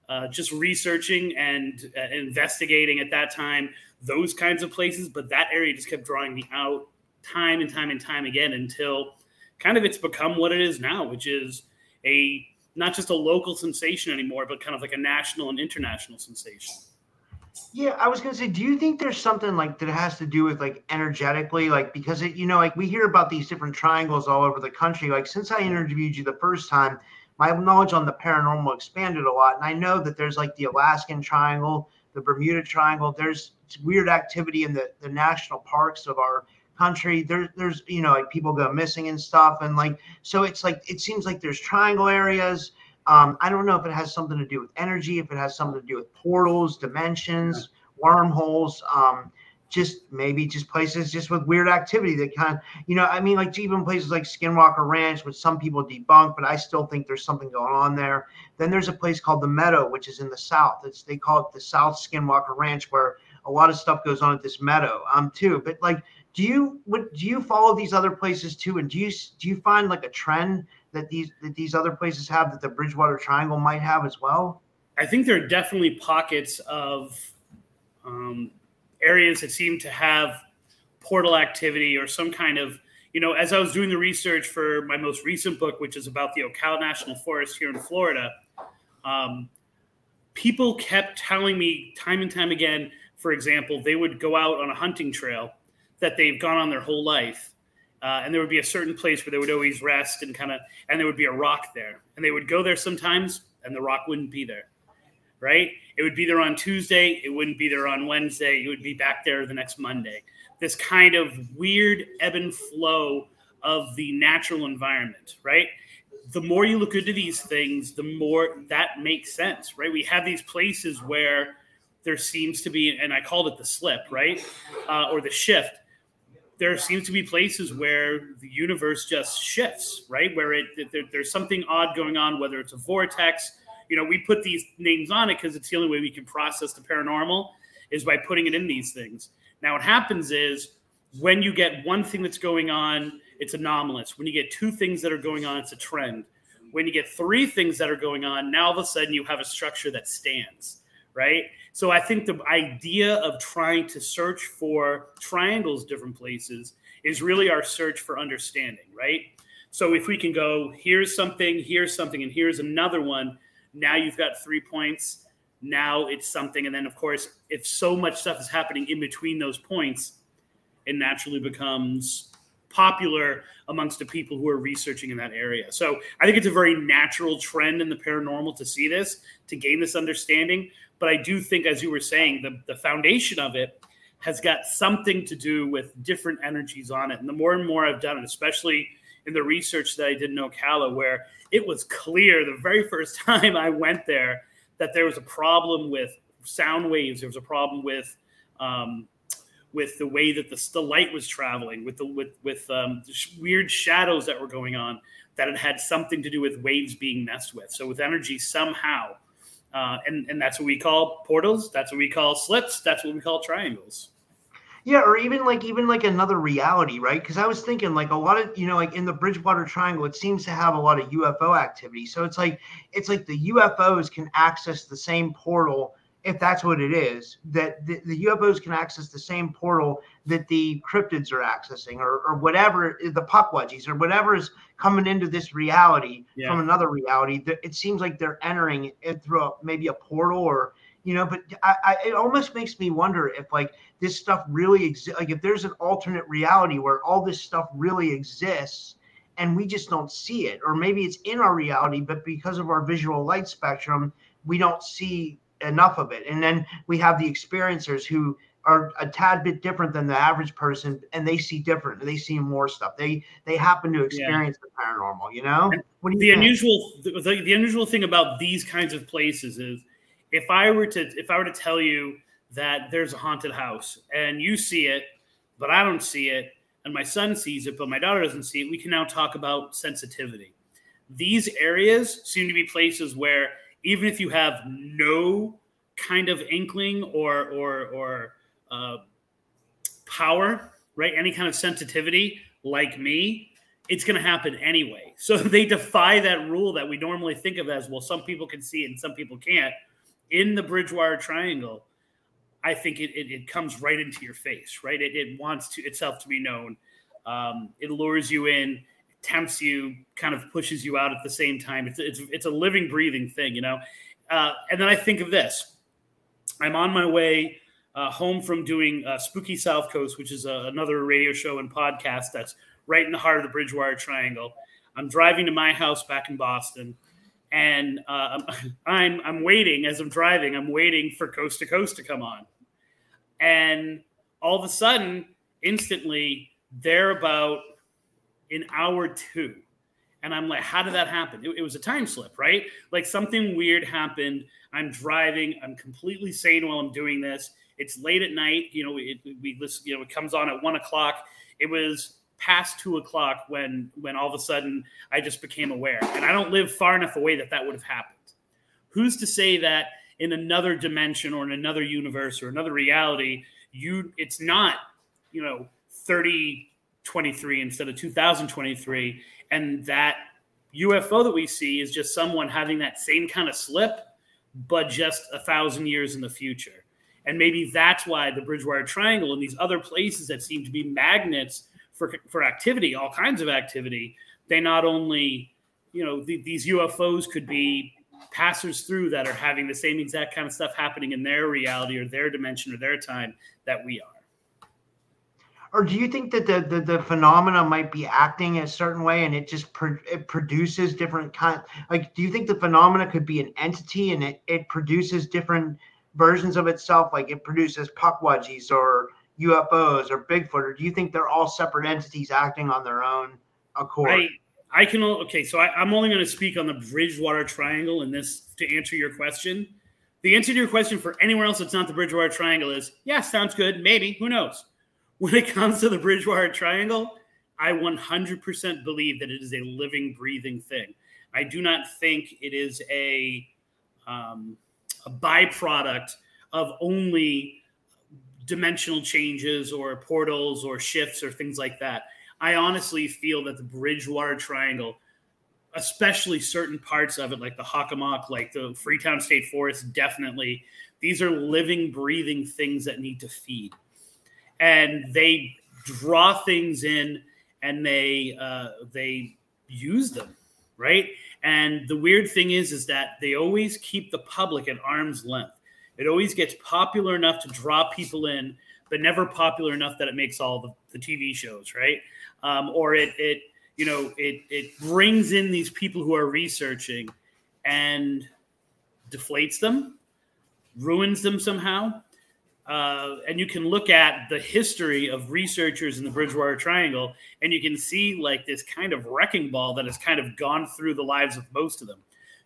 Speaker 3: uh, just researching and uh, investigating at that time those kinds of places. But that area just kept drawing me out time and time and time again until kind of it's become what it is now, which is a not just a local sensation anymore, but kind of like a national and international sensation.
Speaker 1: Yeah, I was gonna say, do you think there's something like that has to do with like energetically, like because it, you know, like we hear about these different triangles all over the country. Like since I interviewed you the first time, my knowledge on the paranormal expanded a lot. And I know that there's like the Alaskan Triangle, the Bermuda Triangle. There's weird activity in the, the national parks of our country. There, there's you know like people go missing and stuff, and like so it's like it seems like there's triangle areas. Um, I don't know if it has something to do with energy, if it has something to do with portals, dimensions, wormholes. Um, just maybe just places just with weird activity that kind of you know i mean like even places like skinwalker ranch which some people debunk but i still think there's something going on there then there's a place called the meadow which is in the south it's they call it the south skinwalker ranch where a lot of stuff goes on at this meadow um too but like do you what do you follow these other places too? And do you do you find like a trend that these that these other places have that the bridgewater triangle might have as well?
Speaker 3: I think there are definitely pockets of um, areas that seem to have portal activity or some kind of you know as i was doing the research for my most recent book which is about the ocala national forest here in florida um, people kept telling me time and time again for example they would go out on a hunting trail that they've gone on their whole life uh, and there would be a certain place where they would always rest and kind of and there would be a rock there and they would go there sometimes and the rock wouldn't be there right? It would be there on Tuesday. It wouldn't be there on Wednesday. It would be back there the next Monday. This kind of weird ebb and flow of the natural environment, right? The more you look into these things, the more that makes sense, right? We have these places where there seems to be, and I called it the slip, right? Uh, or the shift. There seems to be places where the universe just shifts, right? Where it there, there's something odd going on, whether it's a vortex, you know, we put these names on it because it's the only way we can process the paranormal is by putting it in these things. Now, what happens is when you get one thing that's going on, it's anomalous. When you get two things that are going on, it's a trend. When you get three things that are going on, now all of a sudden you have a structure that stands, right? So I think the idea of trying to search for triangles different places is really our search for understanding, right? So if we can go, here's something, here's something, and here's another one, now you've got three points. Now it's something. And then, of course, if so much stuff is happening in between those points, it naturally becomes popular amongst the people who are researching in that area. So I think it's a very natural trend in the paranormal to see this, to gain this understanding. But I do think, as you were saying, the, the foundation of it has got something to do with different energies on it. And the more and more I've done it, especially in the research that I did in Ocala, where it was clear the very first time I went there that there was a problem with sound waves. There was a problem with um, with the way that the, the light was traveling, with the with with um, weird shadows that were going on. That it had something to do with waves being messed with. So with energy somehow, uh, and and that's what we call portals. That's what we call slits. That's what we call triangles.
Speaker 1: Yeah, or even like even like another reality, right? Because I was thinking like a lot of you know like in the Bridgewater Triangle, it seems to have a lot of UFO activity. So it's like it's like the UFOs can access the same portal if that's what it is. That the, the UFOs can access the same portal that the cryptids are accessing, or or whatever the pukwudgies, or whatever is coming into this reality yeah. from another reality. That it seems like they're entering it through a, maybe a portal or you know but I, I, it almost makes me wonder if like this stuff really exists like if there's an alternate reality where all this stuff really exists and we just don't see it or maybe it's in our reality but because of our visual light spectrum we don't see enough of it and then we have the experiencers who are a tad bit different than the average person and they see different they see more stuff they they happen to experience yeah. the paranormal you know
Speaker 3: you the think? unusual the, the unusual thing about these kinds of places is if I were to if I were to tell you that there's a haunted house and you see it, but I don't see it, and my son sees it, but my daughter doesn't see it, we can now talk about sensitivity. These areas seem to be places where even if you have no kind of inkling or or or uh, power, right, any kind of sensitivity, like me, it's going to happen anyway. So they defy that rule that we normally think of as well. Some people can see it and some people can't in the Bridgewater Triangle, I think it, it, it comes right into your face, right? It, it wants to itself to be known. Um, it lures you in, tempts you, kind of pushes you out at the same time. It's, it's, it's a living, breathing thing, you know? Uh, and then I think of this. I'm on my way uh, home from doing uh, Spooky South Coast, which is a, another radio show and podcast that's right in the heart of the Bridgewater Triangle. I'm driving to my house back in Boston and uh, I'm I'm waiting as I'm driving. I'm waiting for Coast to Coast to come on, and all of a sudden, instantly, they're about an hour two. And I'm like, how did that happen? It, it, was a time slip, right? Like something weird happened. I'm driving. I'm completely sane while I'm doing this. It's late at night. You know, it, we listen. You know, it comes on at one o'clock. It was past two o'clock when when all of a sudden I just became aware. And I don't live far enough away that that would have happened. Who's to say that in another dimension or in another universe or another reality, you it's not you know 3023 instead of 2023 and that ufo that we see is just someone having that same kind of slip but just a thousand years in the future. And maybe that's why the bridgewater triangle and these other places that seem to be magnets for, for activity all kinds of activity they not only you know the, these ufos could be passers through that are having the same exact kind of stuff happening in their reality or their dimension or their time that we are
Speaker 1: or do you think that the, the, the phenomena might be acting a certain way and it just pro- it produces different kind like do you think the phenomena could be an entity and it, it produces different versions of itself? Like it produces pukwudgies or ufos or bigfoot or do you think they're all separate entities acting on their own accord?
Speaker 3: I, I can okay so I, i'm only going to speak on the bridgewater triangle in this to answer your question. The answer to your question for anywhere else that's not the bridgewater triangle is yeah sounds good maybe who knows when it comes to the Bridgewater Triangle, I 100% believe that it is a living, breathing thing. I do not think it is a, um, a byproduct of only dimensional changes or portals or shifts or things like that. I honestly feel that the Bridgewater Triangle, especially certain parts of it, like the Hockomock, like the Freetown State Forest, definitely, these are living, breathing things that need to feed and they draw things in and they uh, they use them right? And the weird thing is is that they always keep the public at arm's length. It always gets popular enough to draw people in but never popular enough that it makes all the, the tv shows right? Um, or it it you know it it brings in these people who are researching and deflates them ruins them somehow uh, and you can look at the history of researchers in the Bridgewater Triangle, and you can see like this kind of wrecking ball that has kind of gone through the lives of most of them.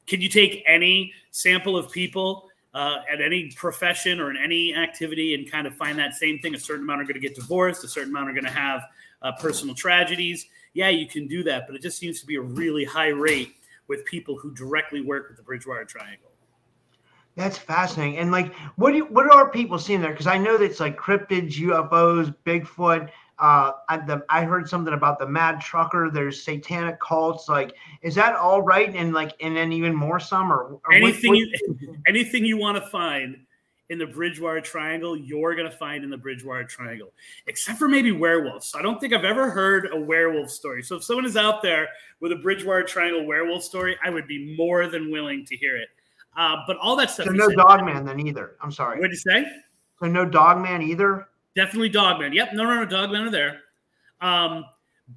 Speaker 3: Can you take any sample of people uh, at any profession or in any activity and kind of find that same thing? A certain amount are going to get divorced, a certain amount are going to have uh, personal tragedies. Yeah, you can do that, but it just seems to be a really high rate with people who directly work with the Bridgewater Triangle.
Speaker 1: That's fascinating. And like, what do you, what are people seeing there? Because I know that it's like cryptids, UFOs, Bigfoot. Uh, I, the, I heard something about the mad trucker. There's satanic cults. Like, is that all right? And like, and then even more some or,
Speaker 3: or anything what, what, you anything you want to find in the Bridgewater Triangle, you're gonna find in the Bridgewater Triangle, except for maybe werewolves. I don't think I've ever heard a werewolf story. So if someone is out there with a Bridgewater Triangle werewolf story, I would be more than willing to hear it. Uh, but all that stuff.
Speaker 1: So no Dogman then either. I'm sorry.
Speaker 3: What did you say?
Speaker 1: So no Dogman either.
Speaker 3: Definitely Dogman. Yep. No, no, no. Dogman are there. Um,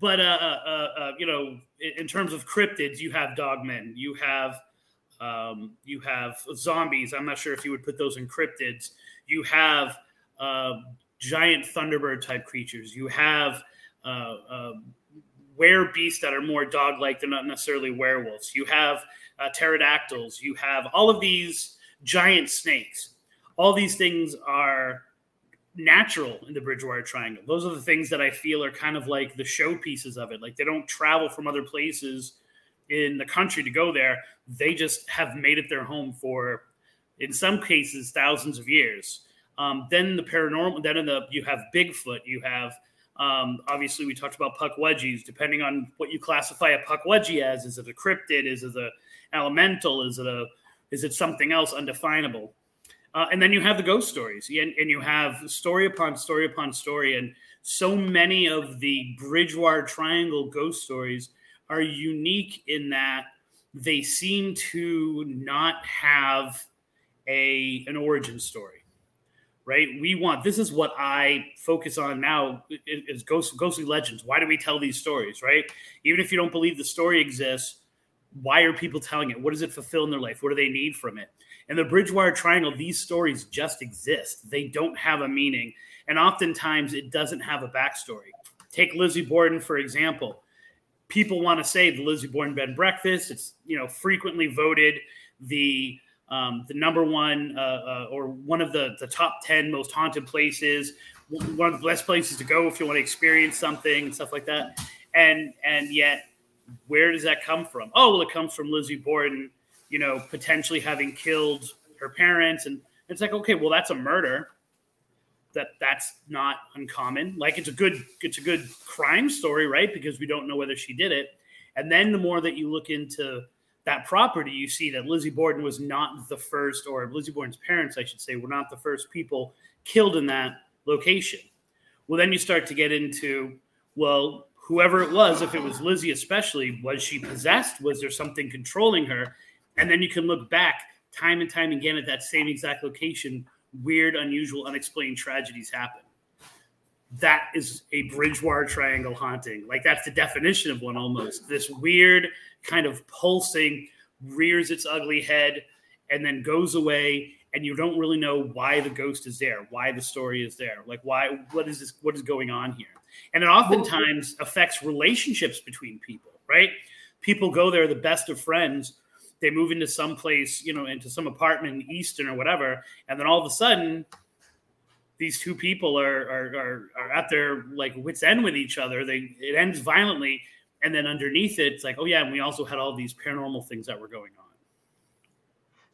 Speaker 3: but uh, uh, uh, uh you know, in, in, terms of cryptids, you have Dogmen. You have um, you have zombies. I'm not sure if you would put those in cryptids. You have uh, giant thunderbird type creatures. You have uh, uh, were beasts that are more dog like. They're not necessarily werewolves. You have uh, pterodactyls, you have all of these giant snakes. All these things are natural in the Bridgewater Triangle. Those are the things that I feel are kind of like the showpieces of it. Like they don't travel from other places in the country to go there. They just have made it their home for, in some cases, thousands of years. Um, then the paranormal. Then in the you have Bigfoot. You have um, obviously we talked about pukwudgies. Depending on what you classify a pukwudgie as, is it a cryptid? Is it a elemental? Is it a is it something else undefinable? Uh, and then you have the ghost stories, and, and you have story upon story upon story, and so many of the Bridgewater Triangle ghost stories are unique in that they seem to not have a an origin story right we want this is what i focus on now is ghost, ghostly legends why do we tell these stories right even if you don't believe the story exists why are people telling it? What does it fulfill in their life? What do they need from it? In the Bridgewater Triangle, these stories just exist. They don't have a meaning. And oftentimes it doesn't have a backstory. take Lizzie Borden for example. People want to say the Lizzie Borden bed and breakfast. It's you know frequently voted the um, the number one uh, uh, or one of the the top ten most haunted places, one of the best places to go if you want to experience something and stuff like that. And and yet, where does that come from? Oh well, it comes from Lizzie Borden, you know, potentially having killed her parents, and it's like okay, well that's a murder that that's not uncommon. Like it's a good it's a good crime story, right? Because we don't know whether she did it. And then the more that you look into that property, you see that Lizzie Borden was not the first, or Lizzie Borden's parents, I should say, were not the first people killed in that location. Well, then you start to get into, well, whoever it was, if it was Lizzie especially, was she possessed? Was there something controlling her? And then you can look back time and time again at that same exact location weird, unusual, unexplained tragedies happen. That is a Bridgewater Triangle haunting. Like that's the definition of one almost. This weird kind of pulsing rears its ugly head and then goes away and you don't really know why the ghost is there, why the story is there, like why what is this what is going on here. And it oftentimes affects relationships between people, right? People go there the best of friends they move into some place, you know, into some apartment in Easton or whatever, and then all of a sudden, these two people are are, are, are at their like wits end with each other. They it ends violently, and then underneath it, it's like, oh yeah, and we also had all these paranormal things that were going on.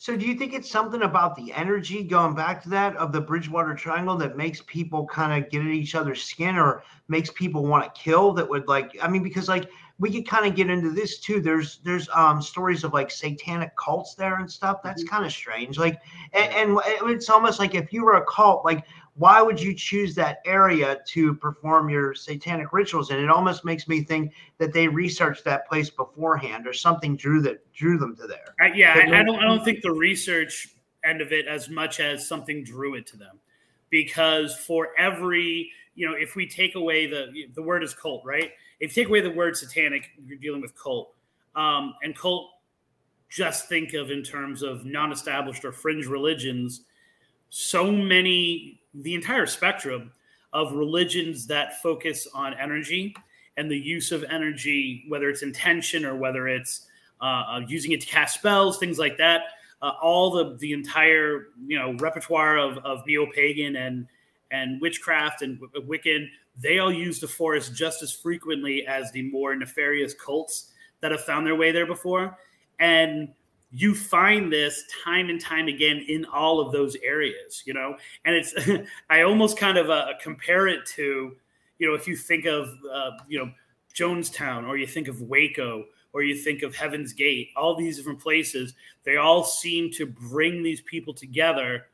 Speaker 1: So, do you think it's something about the energy going back to that of the Bridgewater Triangle that makes people kind of get at each other's skin or makes people want to kill? That would like, I mean, because like we could kind of get into this too. There's there's um stories of like satanic cults there and stuff. That's mm-hmm. kind of strange. Like, and, and it's almost like if you were a cult, like why would you choose that area to perform your satanic rituals and it almost makes me think that they researched that place beforehand or something drew that drew them to there.
Speaker 3: Uh, yeah I, I, don't i don't think the research end of it as much as something drew it to them. Because for every you know if we take away the the word is cult right? If you take away the word satanic, you're dealing with cult. Um, and cult, just think of in terms of non established or fringe religions, so many, the entire spectrum of religions that focus on energy and the use of energy, whether it's intention or whether it's uh, uh, using it to cast spells, things like that. Uh, all the the entire you know repertoire of, of neo pagan and and witchcraft and Wiccan they all use the forest just as frequently as the more nefarious cults that have found their way there before. And you find this time and time again in all of those areas, you know. And it's, I almost kind of uh, compare it to, you know, if you think of, uh, you know, Jonestown or you think of Waco or you think of Heaven's Gate, all these different places, they all seem to bring these people together,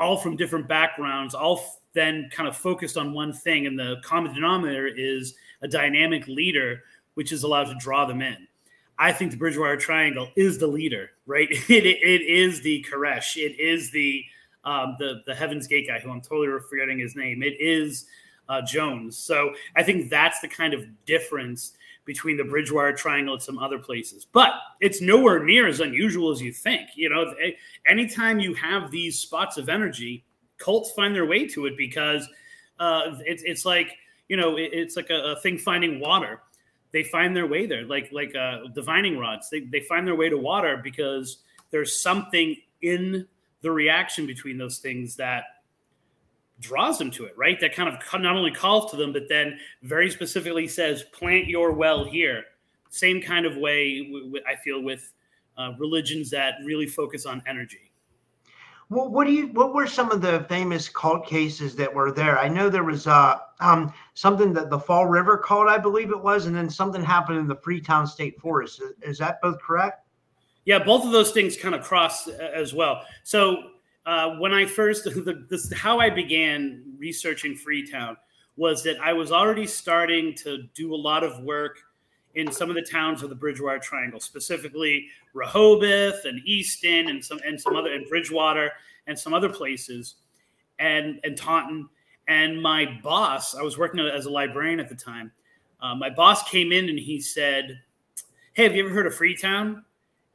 Speaker 3: all from different backgrounds, all then kind of focused on one thing, and the common denominator is a dynamic leader, which is allowed to draw them in. I think the Bridgewater Triangle is the leader, right? It, it, it is the Koresh. It is the um, the the Heaven's Gate guy, who I'm totally forgetting his name. It is uh, Jones. So I think that's the kind of difference between the Bridgewater Triangle and some other places. But it's nowhere near as unusual as you think. You know, anytime you have these spots of energy, cults find their way to it because uh, it's it's like you know it, it's like a, a, thing finding water. They find their way there, like like uh, divining rods. They they find their way to water because there's something in the reaction between those things that draws them to it, right? That kind of not only calls to them, but then very specifically says, "Plant your well here." Same kind of way I feel with uh, religions that really focus on energy.
Speaker 1: Well, what do you? What were some of the famous cult cases that were there? I know there was uh, um, something that the Fall River cult, I believe it was, and then something happened in the Freetown State Forest. Is, is that both correct?
Speaker 3: Yeah, both of those things kind of cross uh, as well. So uh, when I first, the, this, how I began researching Freetown was that I was already starting to do a lot of work in some of the towns of the Bridgewater Triangle, specifically Rehoboth and Easton and some and some other and Bridgewater and some other places, and and Taunton. And my boss, I was working as a librarian at the time. Uh, my boss came in and he said, "Hey, have you ever heard of Freetown?"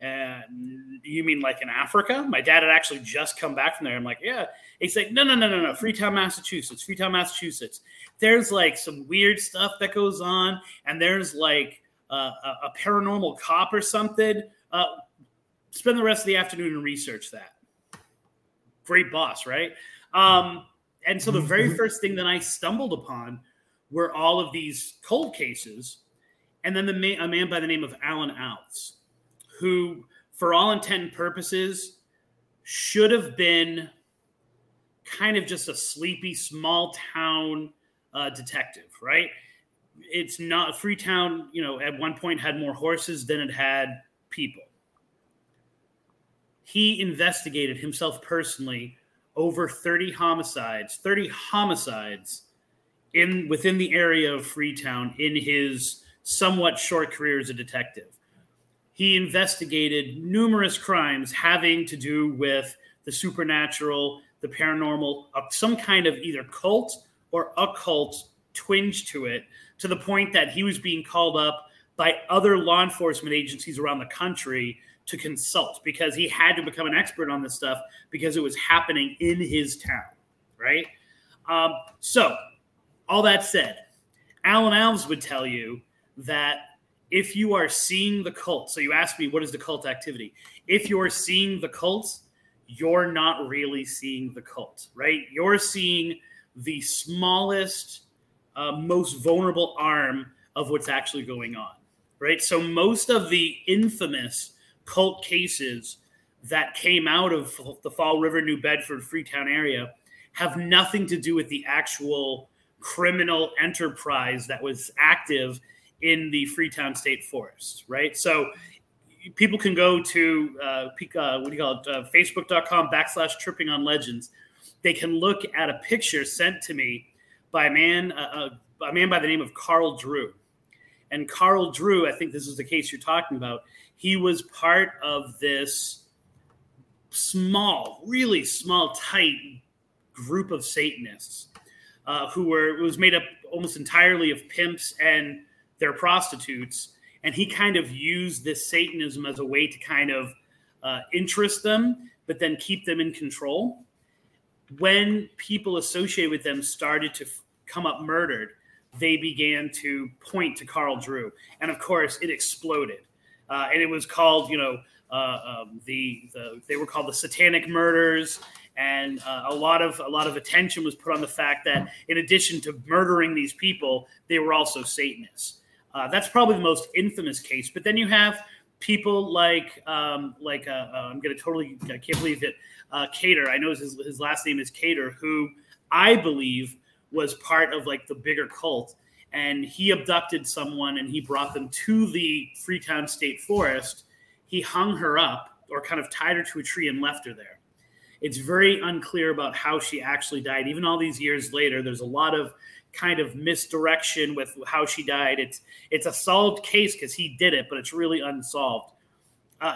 Speaker 3: And you mean like in Africa? My dad had actually just come back from there. I'm like, yeah. He's like, no, no, no, no, no. Freetown, Massachusetts. Freetown, Massachusetts. There's like some weird stuff that goes on, and there's like uh, a, a, paranormal cop or something. Uh, spend the rest of the afternoon and research that. Great boss, right? Um, and so the very mm-hmm. first thing that I stumbled upon were all of these cold cases, and then the ma- a man by the name of Alan Alves, who, for all intent and purposes, should have been kind of just a sleepy small town uh, detective, right? It's not Freetown. You know, at one point had more horses than it had people. He investigated himself personally over 30 homicides, 30 homicides in within the area of Freetown in his somewhat short career as a detective. He investigated numerous crimes having to do with the supernatural, the paranormal, uh, some kind of either cult or occult twinge to it, to the point that he was being called up by other law enforcement agencies around the country to consult because he had to become an expert on this stuff because it was happening in his town, right? Um, so, all that said, Alan Alves would tell you that if you are seeing the cult, so you ask me, what is the cult activity? If you're seeing the cult, you're not really seeing the cult, right? You're seeing the smallest, uh, most vulnerable arm of what's actually going on, right? So most of the infamous cult cases that came out of the Fall River, New Bedford, Freetown area have nothing to do with the actual criminal enterprise that was active in the Freetown State Forest, right? So people can go to uh, uh, what do you call it? Uh, Facebook.com backslash tripping on legends. They can look at a picture sent to me by a man, uh, uh, a man by the name of Carl Drew. And Carl Drew, I think this is the case you're talking about. He was part of this small, really small, tight group of Satanists uh, who were was made up almost entirely of pimps and their prostitutes, and he kind of used this Satanism as a way to kind of uh, interest them, but then keep them in control. When people associated with them started to f- come up murdered, they began to point to Carl Drew, and of course, it exploded, uh, and it was called, you know, uh, um, the, the they were called the Satanic Murders, and uh, a lot of a lot of attention was put on the fact that in addition to murdering these people, they were also Satanists. Uh, that's probably the most infamous case. But then you have people like um, like uh, uh I'm going to totally I can't believe it. Kater, I know his, his last name is Kater, who I believe was part of like the bigger cult, and he abducted someone and he brought them to the Freetown State Forest. He hung her up or kind of tied her to a tree and left her there. It's very unclear about how she actually died. Even all these years later, there's a lot of kind of misdirection with how she died. It's it's a solved case because he did it, but it's really unsolved. Uh,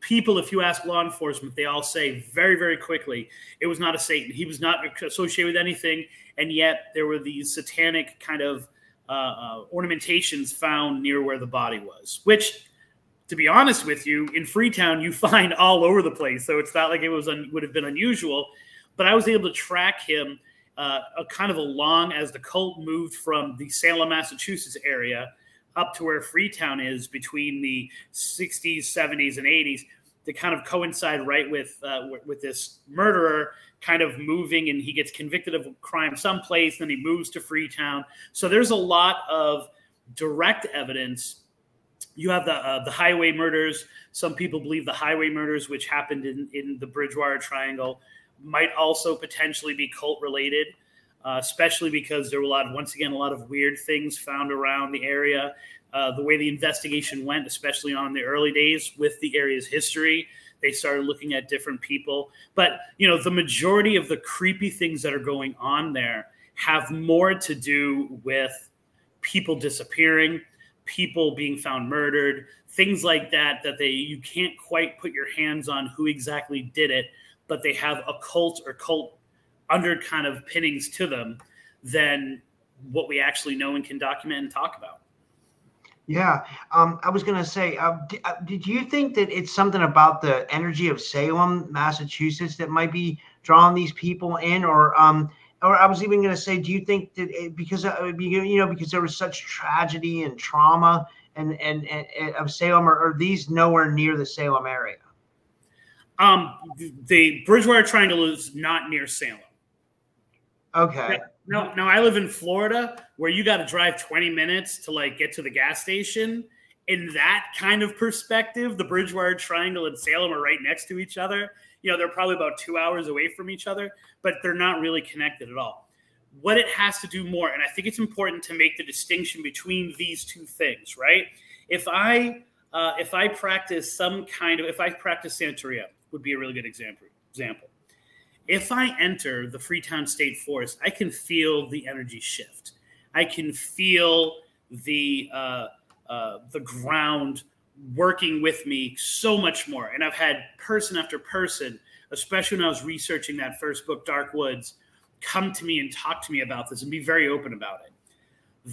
Speaker 3: people, if you ask law enforcement, they all say very very quickly it was not a Satan. He was not associated with anything, and yet there were these satanic kind of uh, uh, ornamentations found near where the body was, which to be honest with you, in Freetown, you find all over the place. So it's not like it was un- would have been unusual. But I was able to track him uh, a kind of along as the cult moved from the Salem, Massachusetts area up to where Freetown is between the 60s, 70s, and 80s to kind of coincide right with uh, with this murderer kind of moving and he gets convicted of a crime someplace then he moves to freetown. So there's a lot of direct evidence. You have the uh, the highway murders. Some people believe the highway murders, which happened in in the Bridgewater Triangle, might also potentially be cult related, uh, especially because there were a lot, once again, a lot of weird things found around the area. Uh, the way the investigation went, especially on the early days with the area's history, they started looking at different people. But you know, the majority of the creepy things that are going on there have more to do with people disappearing people being found murdered, things like that that they you can't quite put your hands on who exactly did it, but they have a cult or cult under kind of pinnings to them than what we actually know and can document and talk about.
Speaker 1: Yeah, um, I was gonna say, uh, d- uh, did you think that it's something about the energy of Salem, Massachusetts, that might be drawing these people in, or um, or I was even gonna say, do you think that it, because uh, you know because there was such tragedy and trauma and and, and, and of Salem, or are these nowhere near the Salem area?
Speaker 3: Um, the Bridgewater Triangle is not near Salem.
Speaker 1: Okay.
Speaker 3: No, no, I live in Florida where you got to drive 20 minutes to like get to the gas station. In that kind of perspective, the Bridgewater Triangle and Salem are right next to each other. You know, they're probably about two hours away from each other, but they're not really connected at all. What it has to do more, and I think it's important to make the distinction between these two things, right? If I uh, if I practice some kind of if I practice Santeria, would be a really good example. Example if I enter the Freetown State Forest, I can feel the energy shift. I can feel the uh, uh, the ground working with me so much more. And I've had person after person, especially when I was researching that first book, Dark Woods, come to me and talk to me about this and be very open about it.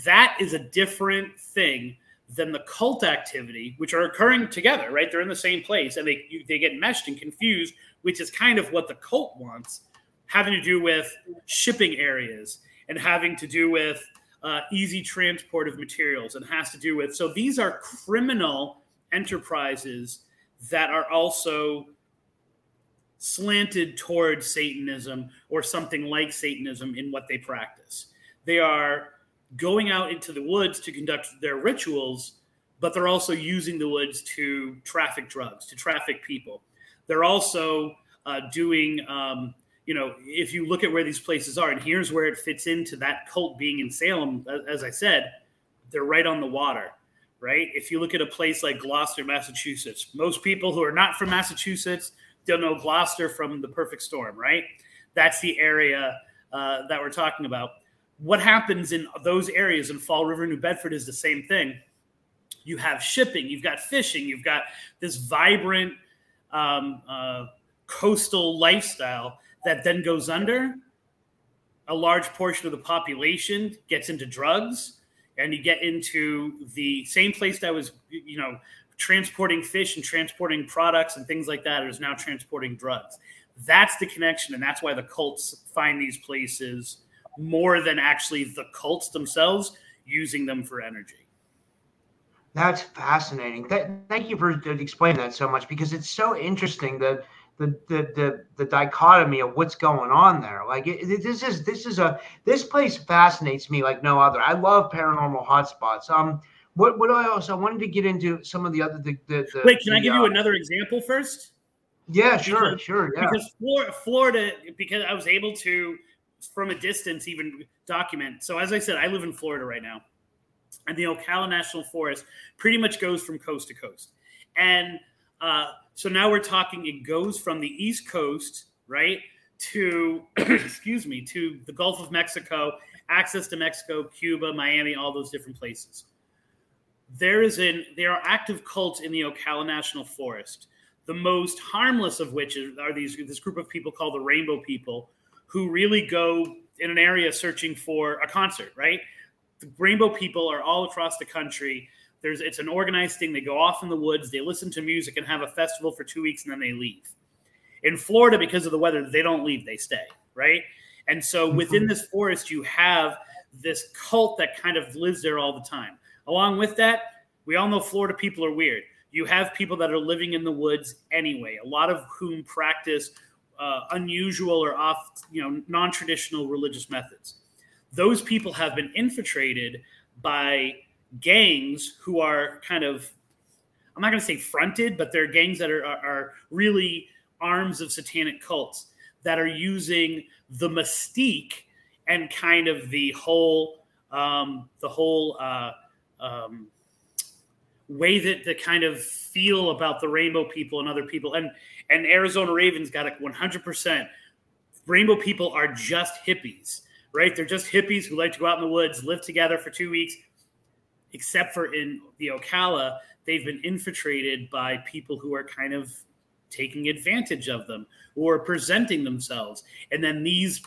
Speaker 3: That is a different thing than the cult activity, which are occurring together, right? They're in the same place and they they get meshed and confused which is kind of what the cult wants, having to do with shipping areas and having to do with uh, easy transport of materials and has to do with. So these are criminal enterprises that are also slanted towards Satanism or something like Satanism in what they practice. They are going out into the woods to conduct their rituals, but they're also using the woods to traffic drugs, to traffic people. They're also uh, doing, um, you know, if you look at where these places are, and here's where it fits into that cult being in Salem, as I said, they're right on the water, right? If you look at a place like Gloucester, Massachusetts, most people who are not from Massachusetts don't know Gloucester from the perfect storm, right? That's the area uh, that we're talking about. What happens in those areas in Fall River, New Bedford is the same thing. You have shipping, you've got fishing, you've got this vibrant um, uh, coastal lifestyle that then goes under. A large portion of the population gets into drugs, and you get into the same place that was, you know, transporting fish and transporting products and things like that is now transporting drugs. That's the connection, and that's why the cults find these places more than actually the cults themselves using them for energy.
Speaker 1: That's fascinating. thank you for explaining that so much because it's so interesting that the the the, the dichotomy of what's going on there. Like it, it, this is this is a this place fascinates me like no other. I love paranormal hotspots. Um, what what I also I wanted to get into some of the other the, the, the
Speaker 3: wait. Can
Speaker 1: the,
Speaker 3: I give uh, you another example first?
Speaker 1: Yeah, sure, because, sure. Yeah,
Speaker 3: because Florida, Florida, because I was able to from a distance even document. So as I said, I live in Florida right now and the Ocala National Forest pretty much goes from coast to coast. And uh, so now we're talking, it goes from the East Coast, right, to, excuse me, to the Gulf of Mexico, access to Mexico, Cuba, Miami, all those different places. There is an there are active cults in the Ocala National Forest. The most harmless of which are these this group of people called the Rainbow People, who really go in an area searching for a concert, right? The rainbow people are all across the country. There's it's an organized thing. They go off in the woods, they listen to music and have a festival for two weeks, and then they leave. In Florida, because of the weather, they don't leave; they stay. Right, and so mm-hmm. within this forest, you have this cult that kind of lives there all the time. Along with that, we all know Florida people are weird. You have people that are living in the woods anyway, a lot of whom practice uh, unusual or off, you know, non-traditional religious methods those people have been infiltrated by gangs who are kind of i'm not going to say fronted but they're gangs that are, are, are, really arms of satanic cults that are using the mystique and kind of the whole um, the whole uh, um, way that the kind of feel about the rainbow people and other people and and arizona ravens got it 100% rainbow people are just hippies right? They're just hippies who like to go out in the woods, live together for two weeks. Except for in the Ocala, they've been infiltrated by people who are kind of taking advantage of them or presenting themselves. And then these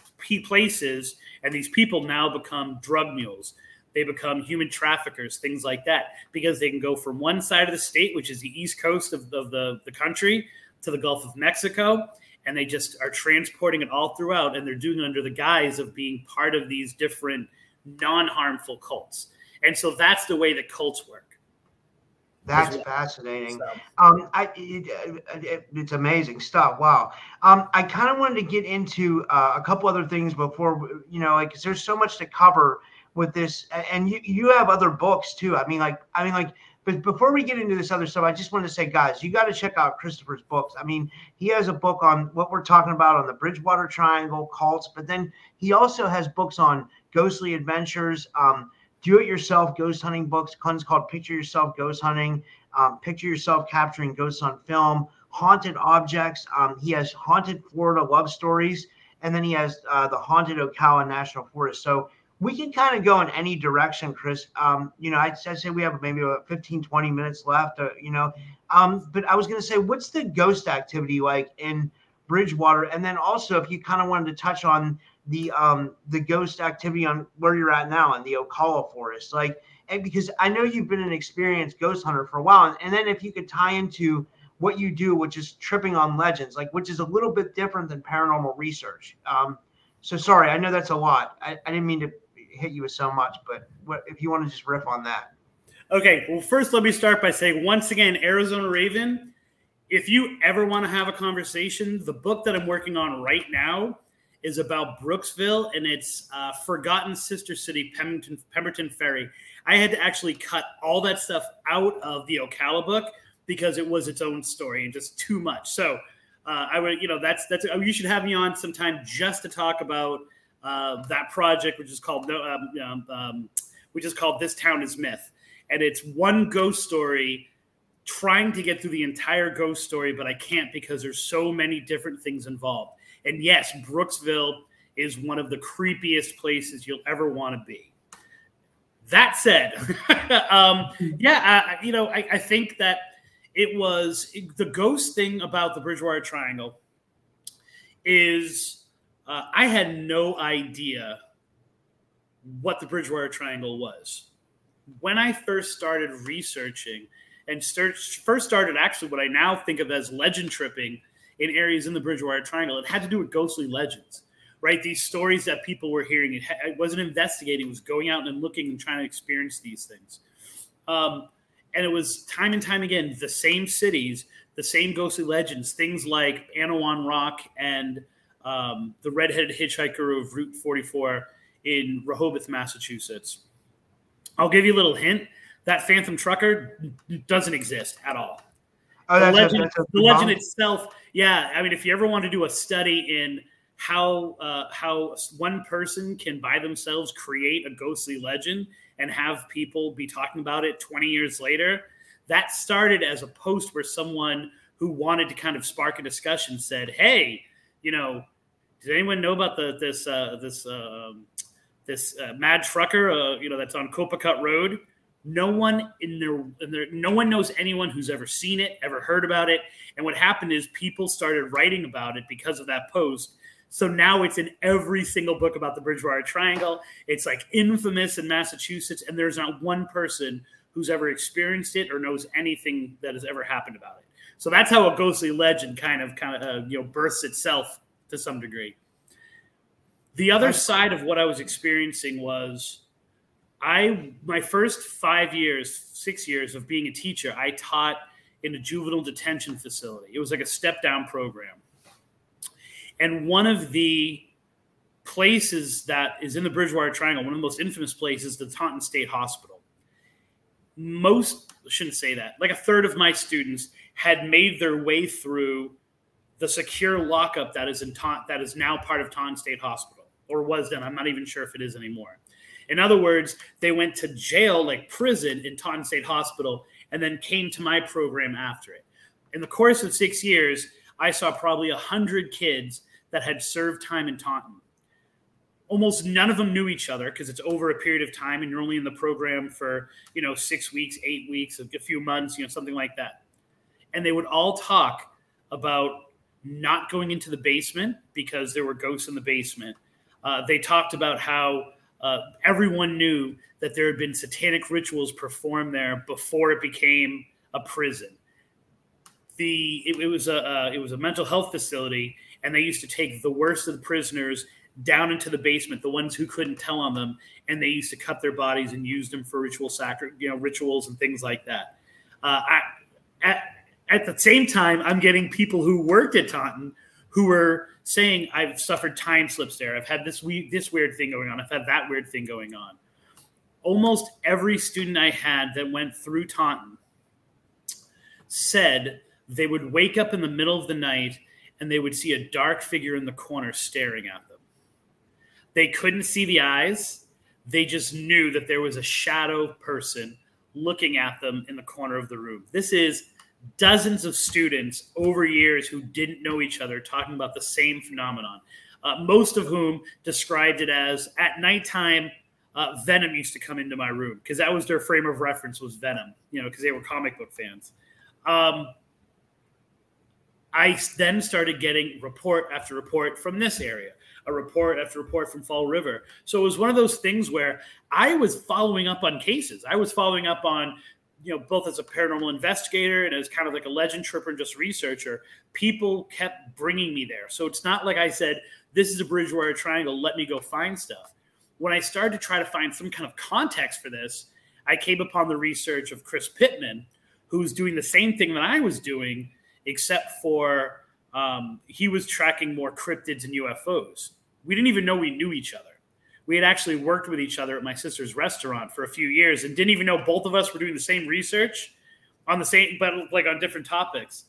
Speaker 3: places and these people now become drug mules. they become human traffickers, things like that, because they can go from one side of the state, which is the east coast of, of the, the country, to the Gulf of Mexico, and they just are transporting it all throughout, and they're doing it under the guise of being part of these different non-harmful cults. And so that's the way that cults work.
Speaker 1: That's fascinating. So. Um, I, it, it, it's amazing stuff. Wow. Um, I kind of wanted to get into uh, a couple other things before, you know, like, there's so much to cover with this, and you you have other books too. I mean, like, I mean, like, but before we get into this other stuff, I just want to say, guys, you got to check out Christopher's books. I mean, he has a book on what we're talking about on the Bridgewater Triangle cults, but then he also has books on ghostly adventures. Um, do-it-yourself ghost hunting books. One's called "Picture Yourself Ghost Hunting," um, "Picture Yourself Capturing Ghosts on Film," "Haunted Objects." Um, he has "Haunted Florida Love Stories," and then he has uh, the "Haunted Ocala National Forest." So we can kind of go in any direction, Chris. Um, you know, I'd, I'd, say we have maybe about 15, 20 minutes left, uh, you know. Um, but I was going to say, what's the ghost activity like in Bridgewater? And then also, if you kind of wanted to touch on the um the ghost activity on where you're at now in the Ocala forest. Like and because I know you've been an experienced ghost hunter for a while. And then if you could tie into what you do, which is tripping on legends, like which is a little bit different than paranormal research. Um, so sorry, I know that's a lot. I, I didn't mean to hit you with so much, but what if you want to just riff on that?
Speaker 3: Okay, well, first let me start by saying once again, Arizona Raven. If you ever want to have a conversation, the book that I'm working on right now is about Brooksville and its uh, forgotten sister city, Pemberton, Pemberton Ferry. I had to actually cut all that stuff out of the Ocala book because it was its own story and just too much. So uh, I would, you know, that's that's. You should have me on sometime just to talk about uh, that project, which is called um, um, um, which is called "This Town Is Myth," and it's one ghost story trying to get through the entire ghost story, but I can't because there's so many different things involved. And yes, Brooksville is one of the creepiest places you'll ever want to be. That said, um, yeah, I, you know, I, I, think that it was the ghost thing about the Bridgewater Triangle is uh, I had no idea what the Bridgewater Triangle was. When I first started researching and search, first started actually what I now think of as legend tripping in areas in the Bridgewater Triangle. It had to do with ghostly legends, right? These stories that people were hearing. It, it wasn't investigating; it was going out and looking and trying to experience these things. Um, and it was time and time again the same cities, the same ghostly legends, things like Anawan Rock and um, the redheaded hitchhiker of Route 44 in Rehoboth, Massachusetts. I'll give you a little hint. That Phantom Trucker doesn't exist at all. Oh, the legend, a, the legend itself. Yeah, I mean, if you ever want to do a study in how uh, how one person can by themselves create a ghostly legend and have people be talking about it 20 years later, that started as a post where someone who wanted to kind of spark a discussion said, "Hey, you know, does anyone know about the this uh, this uh, this uh, mad trucker? Uh, you know, that's on Copicut Road." No one in their, in no one knows anyone who's ever seen it, ever heard about it. And what happened is people started writing about it because of that post. So now it's in every single book about the Bridgewater Triangle. It's like infamous in Massachusetts, and there's not one person who's ever experienced it or knows anything that has ever happened about it. So that's how a ghostly legend kind of kind of uh, you know births itself to some degree. The other side of what I was experiencing was I my first five years, six years of being a teacher, I taught in a juvenile detention facility. It was like a step down program. And one of the places that is in the Bridgewater Triangle, one of the most infamous places, the Taunton State Hospital. Most I shouldn't say that. Like a third of my students had made their way through the secure lockup that is in Taunton, that is now part of Taunton State Hospital, or was then. I'm not even sure if it is anymore. In other words, they went to jail, like prison, in Taunton State Hospital, and then came to my program after it. In the course of six years, I saw probably a hundred kids that had served time in Taunton. Almost none of them knew each other because it's over a period of time, and you're only in the program for you know six weeks, eight weeks, a few months, you know something like that. And they would all talk about not going into the basement because there were ghosts in the basement. Uh, they talked about how uh, everyone knew that there had been satanic rituals performed there before it became a prison. The it, it was a uh, it was a mental health facility, and they used to take the worst of the prisoners down into the basement, the ones who couldn't tell on them, and they used to cut their bodies and use them for ritual sacri- you know, rituals and things like that. Uh, I, at, at the same time, I'm getting people who worked at Taunton who were saying, "I've suffered time slips there. I've had this we- this weird thing going on. I've had that weird thing going on." Almost every student I had that went through Taunton said they would wake up in the middle of the night and they would see a dark figure in the corner staring at them. They couldn't see the eyes. They just knew that there was a shadow person looking at them in the corner of the room. This is dozens of students over years who didn't know each other talking about the same phenomenon. Uh, most of whom described it as at nighttime, uh, Venom used to come into my room because that was their frame of reference was Venom, you know, because they were comic book fans. Um, I then started getting report after report from this area, a report after report from Fall River. So it was one of those things where I was following up on cases. I was following up on, you know, both as a paranormal investigator and as kind of like a legend tripper and just researcher. People kept bringing me there. So it's not like I said, this is a Bridgewater Triangle, let me go find stuff. When I started to try to find some kind of context for this, I came upon the research of Chris Pittman, who's doing the same thing that I was doing except for um, he was tracking more cryptids and UFOs. We didn't even know we knew each other. We had actually worked with each other at my sister's restaurant for a few years and didn't even know both of us were doing the same research on the same, but like on different topics.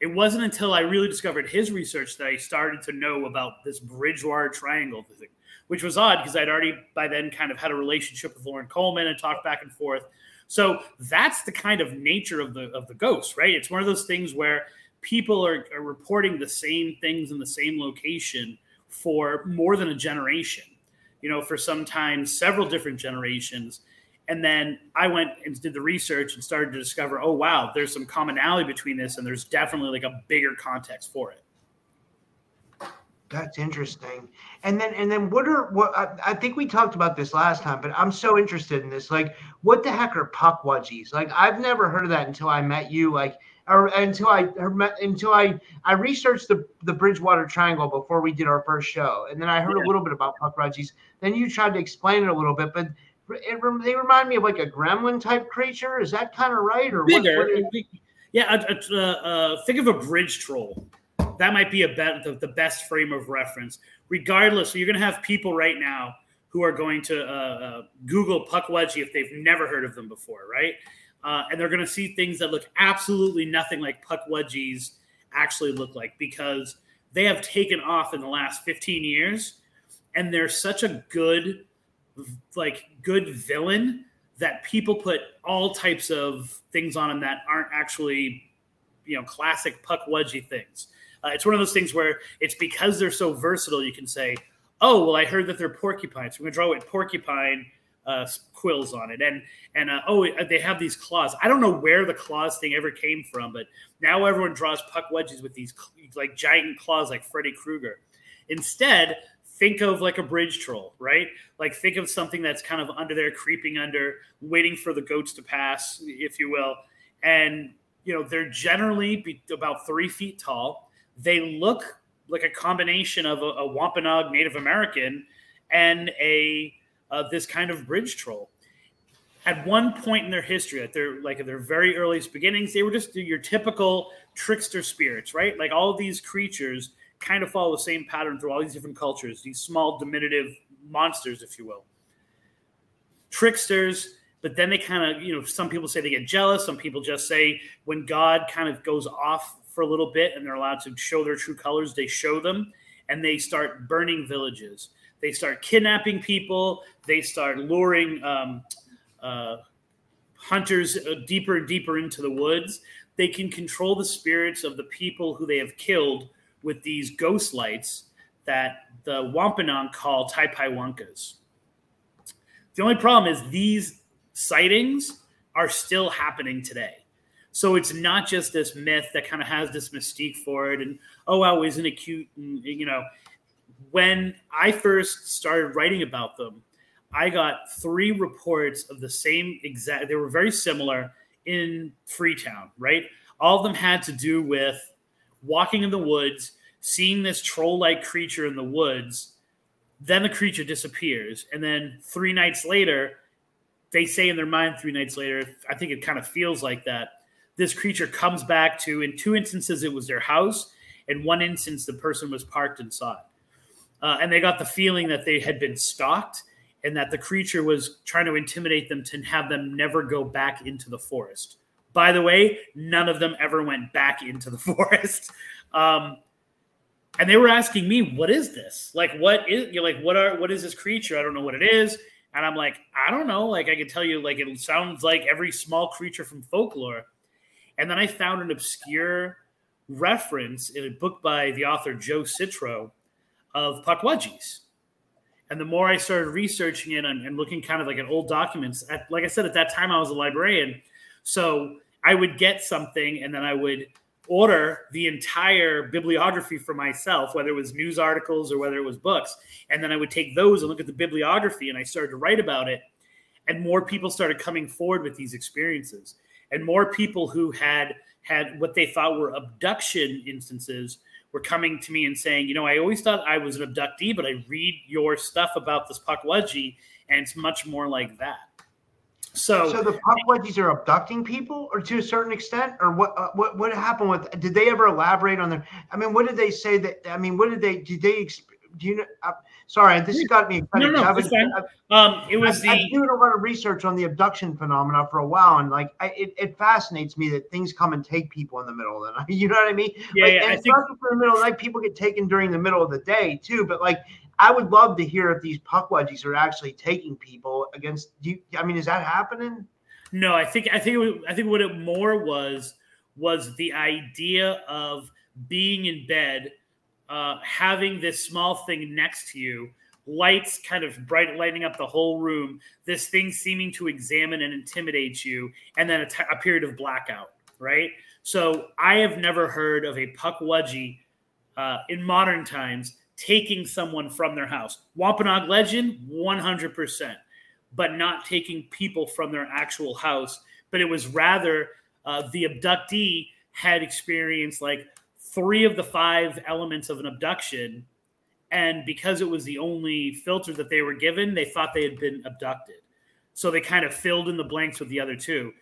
Speaker 3: It wasn't until I really discovered his research that I started to know about this Bridgewater Triangle thing, which was odd because I'd already by then kind of had a relationship with Loren Coleman and talked back and forth. So that's the kind of nature of the of the ghost, right? It's one of those things where people are, are reporting the same things in the same location for more than a generation. You know, for sometimes several different generations. And then I went and did the research and started to discover, oh wow, there's some commonality between this, and there's definitely like a bigger context for it.
Speaker 1: That's interesting. And then and then what are what I, I, think we talked about this last time, but I'm so interested in this. Like, what the heck are pukwudgies? Like, I've never heard of that until I met you. Like, or until I until I I researched the the Bridgewater Triangle before we did our first show, and then I heard yeah. a little bit about pukwudgies. Then you tried to explain it a little bit, but it, they remind me of like a gremlin type creature. Is that kind of right? Or
Speaker 3: bigger? What, what yeah, uh, uh, think of a bridge troll that might be a bet, the, the, best frame of reference. Regardless, so you're going to have people right now who are going to uh, uh, Google Pukwudgie if they've never heard of them before, right? Uh, and they're going to see things that look absolutely nothing like Pukwudgies actually look like because they have taken off in the last 15 years, and they're such a good, like good villain that people put all types of things on them that aren't actually, you know, classic Pukwudgie things. Uh, it's one of those things where it's because they're so versatile. You can say, "Oh, well, I heard that they're porcupines. We're gonna draw with porcupine uh, quills on it, and and uh, oh, they have these claws. I don't know where the claws thing ever came from, but now everyone draws pukwudgies with these like giant claws, like Freddy Krueger. Instead, think of like a bridge troll, right? Like think of something that's kind of under there, creeping under, waiting for the goats to pass, if you will, and you know they're generally about three feet tall they look like a combination of a, a Wampanoag Native American and a uh, this kind of bridge troll. At one point in their history, at their like at their very earliest beginnings, they were just your typical trickster spirits, right? Like all these creatures kind of follow the same pattern through all these different cultures. These small diminutive monsters, if you will, tricksters. But then they kind of, you know, some people say they get jealous. Some people just say when God kind of goes off for a little bit and they're allowed to show their true colors, they show them and they start burning villages. They start kidnapping people. They start luring um, uh, hunters uh, deeper and deeper into the woods. They can control the spirits of the people who they have killed with these ghost lights that the Wampanoag call Taipaiwankas. The only problem is these sightings are still happening today. So it's not just this myth that kind of has this mystique for it, and oh wow, isn't it cute? And you know, when I first started writing about them, I got three reports of the same exact. They were very similar in Freetown, right? All of them had to do with walking in the woods, seeing this troll-like creature in the woods. Then the creature disappears, and then three nights later, they say in their mind three nights later. I think it kind of feels like that. This creature comes back to. In two instances, it was their house. In one instance, the person was parked it. Uh, and they got the feeling that they had been stalked and that the creature was trying to intimidate them to have them never go back into the forest. By the way, none of them ever went back into the forest. Um, and they were asking me, "What is this? Like, what is you're like, what are what is this creature? I don't know what it is." And I'm like, "I don't know. Like, I can tell you, like, it sounds like every small creature from folklore." And then I found an obscure reference in a book by the author Joe Citro of Pukwudgies. And the more I started researching it and, and looking kind of like at old documents, at, like I said, at that time I was a librarian. So I would get something and then I would order the entire bibliography for myself, whether it was news articles or whether it was books. And then I would take those and look at the bibliography and I started to write about it. And more people started coming forward with these experiences. And more people who had had what they thought were abduction instances were coming to me and saying, you know, I always thought I was an abductee, but I read your stuff about this Pukwudgie, and it's much more like that. So,
Speaker 1: so the Pukwudgies are abducting people, or to a certain extent, or what? Uh, what what happened with? Did they ever elaborate on their? I mean, what did they say that? I mean, what did they? Did they? Do you know? Uh, sorry, this has got me
Speaker 3: excited. No, no, fine. Um, it was
Speaker 1: I've,
Speaker 3: the.
Speaker 1: I've been doing a lot of research on the abduction phenomena for a while, and like, I, it, it fascinates me that things come and take people in the middle of the night. You know what I mean?
Speaker 3: Yeah,
Speaker 1: like,
Speaker 3: yeah.
Speaker 1: And it's
Speaker 3: think,
Speaker 1: not just in the middle of the night. People get taken during the middle of the day too. But like, I would love to hear if these Pukwudgies are actually taking people against. You, I mean, is that happening?
Speaker 3: No, I think I think I think what it more was was the idea of being in bed, uh, having this small thing next to you, lights kind of bright lighting up the whole room, this thing seeming to examine and intimidate you, and then a, t- a period of blackout. Right. So I have never heard of a Pukwudgie uh, in modern times taking someone from their house. Wampanoag legend, one hundred percent but not taking people from their actual house. But it was rather uh, the abductee had experienced like three of the five elements of an abduction. And because it was the only filter that they were given, they thought they had been abducted. So they kind of filled in the blanks with the other two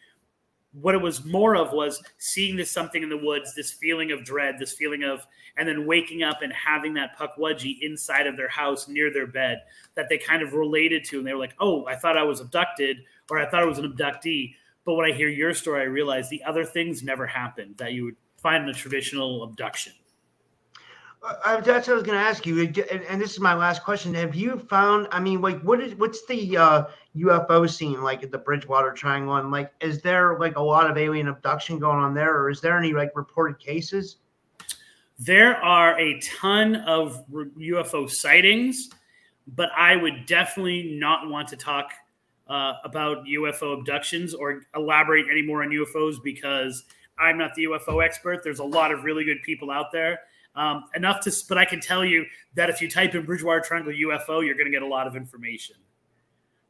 Speaker 3: what it was more of was seeing this something in the woods, this feeling of dread, this feeling of, and then waking up and having that Pukwudgie inside of their house near their bed that they kind of related to. And they were like, oh, I thought I was abducted or I thought I was an abductee. But when I hear your story, I realize the other things never happened that you would find in a traditional abduction.
Speaker 1: Uh, that's what I was going to ask you, and, and, this is my last question. Have you found? I mean, like, what is what's the uh, UFO scene like at the Bridgewater Triangle? And like, is there like a lot of alien abduction going on there, or is there any like reported cases?
Speaker 3: There are a ton of UFO sightings, but I would definitely not want to talk uh, about UFO abductions or elaborate any more on UFOs because I'm not the UFO expert. There's a lot of really good people out there um, enough to, but I can tell you that if you type in Bridgewater Triangle UFO, you're going to get a lot of information.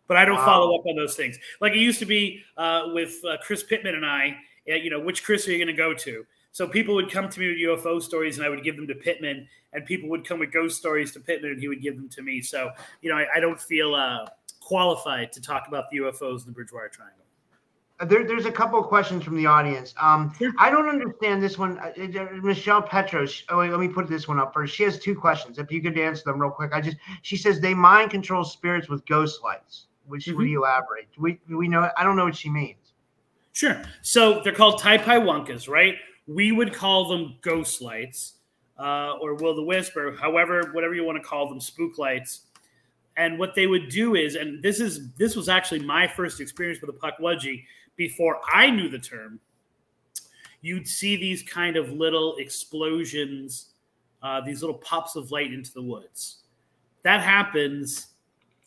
Speaker 3: But I don't wow. follow up on those things. Like it used to be uh, with uh, Chris Pittman and I, uh, you know, which Chris are you going to go to? So people would come to me with UFO stories and I would give them to Pittman, and people would come with ghost stories to Pittman and he would give them to me. So, you know, I, I don't feel uh, qualified to talk about the UFOs in the Bridgewater Triangle.
Speaker 1: There, there's a couple of questions from the audience. Um, I don't understand this one. Uh, uh, Michelle Petros. Oh, wait, let me put this one up first. She has two questions. If you could answer them real quick. I just she says they mind control spirits with ghost lights. Which mm-hmm. would you elaborate? We we know. I don't know what she means.
Speaker 3: Sure. So they're called Tai Pai Wonkas, right? We would call them ghost lights, uh, or will the wisp, or however, whatever you want to call them, spook lights. And what they would do is, and this is this was actually my first experience with a Pukwudgie before I knew the term, you'd see these kind of little explosions, uh, these little pops of light into the woods. That happens,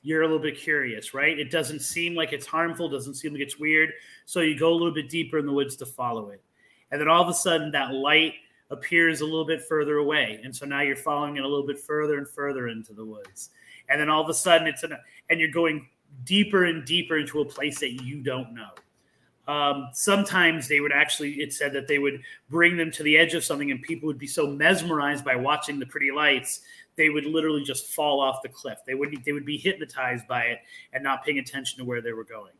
Speaker 3: you're a little bit curious, right? It doesn't seem like it's harmful, doesn't seem like it's weird. So you go a little bit deeper in the woods to follow it. And then all of a sudden, that light appears a little bit further away. And so now you're following it a little bit further and further into the woods. And then all of a sudden, it's an, and you're going deeper and deeper into a place that you don't know. Um, sometimes they would actually, it said that they would bring them to the edge of something, and people would be so mesmerized by watching the pretty lights, they would literally just fall off the cliff. They would they would be hypnotized by it and not paying attention to where they were going.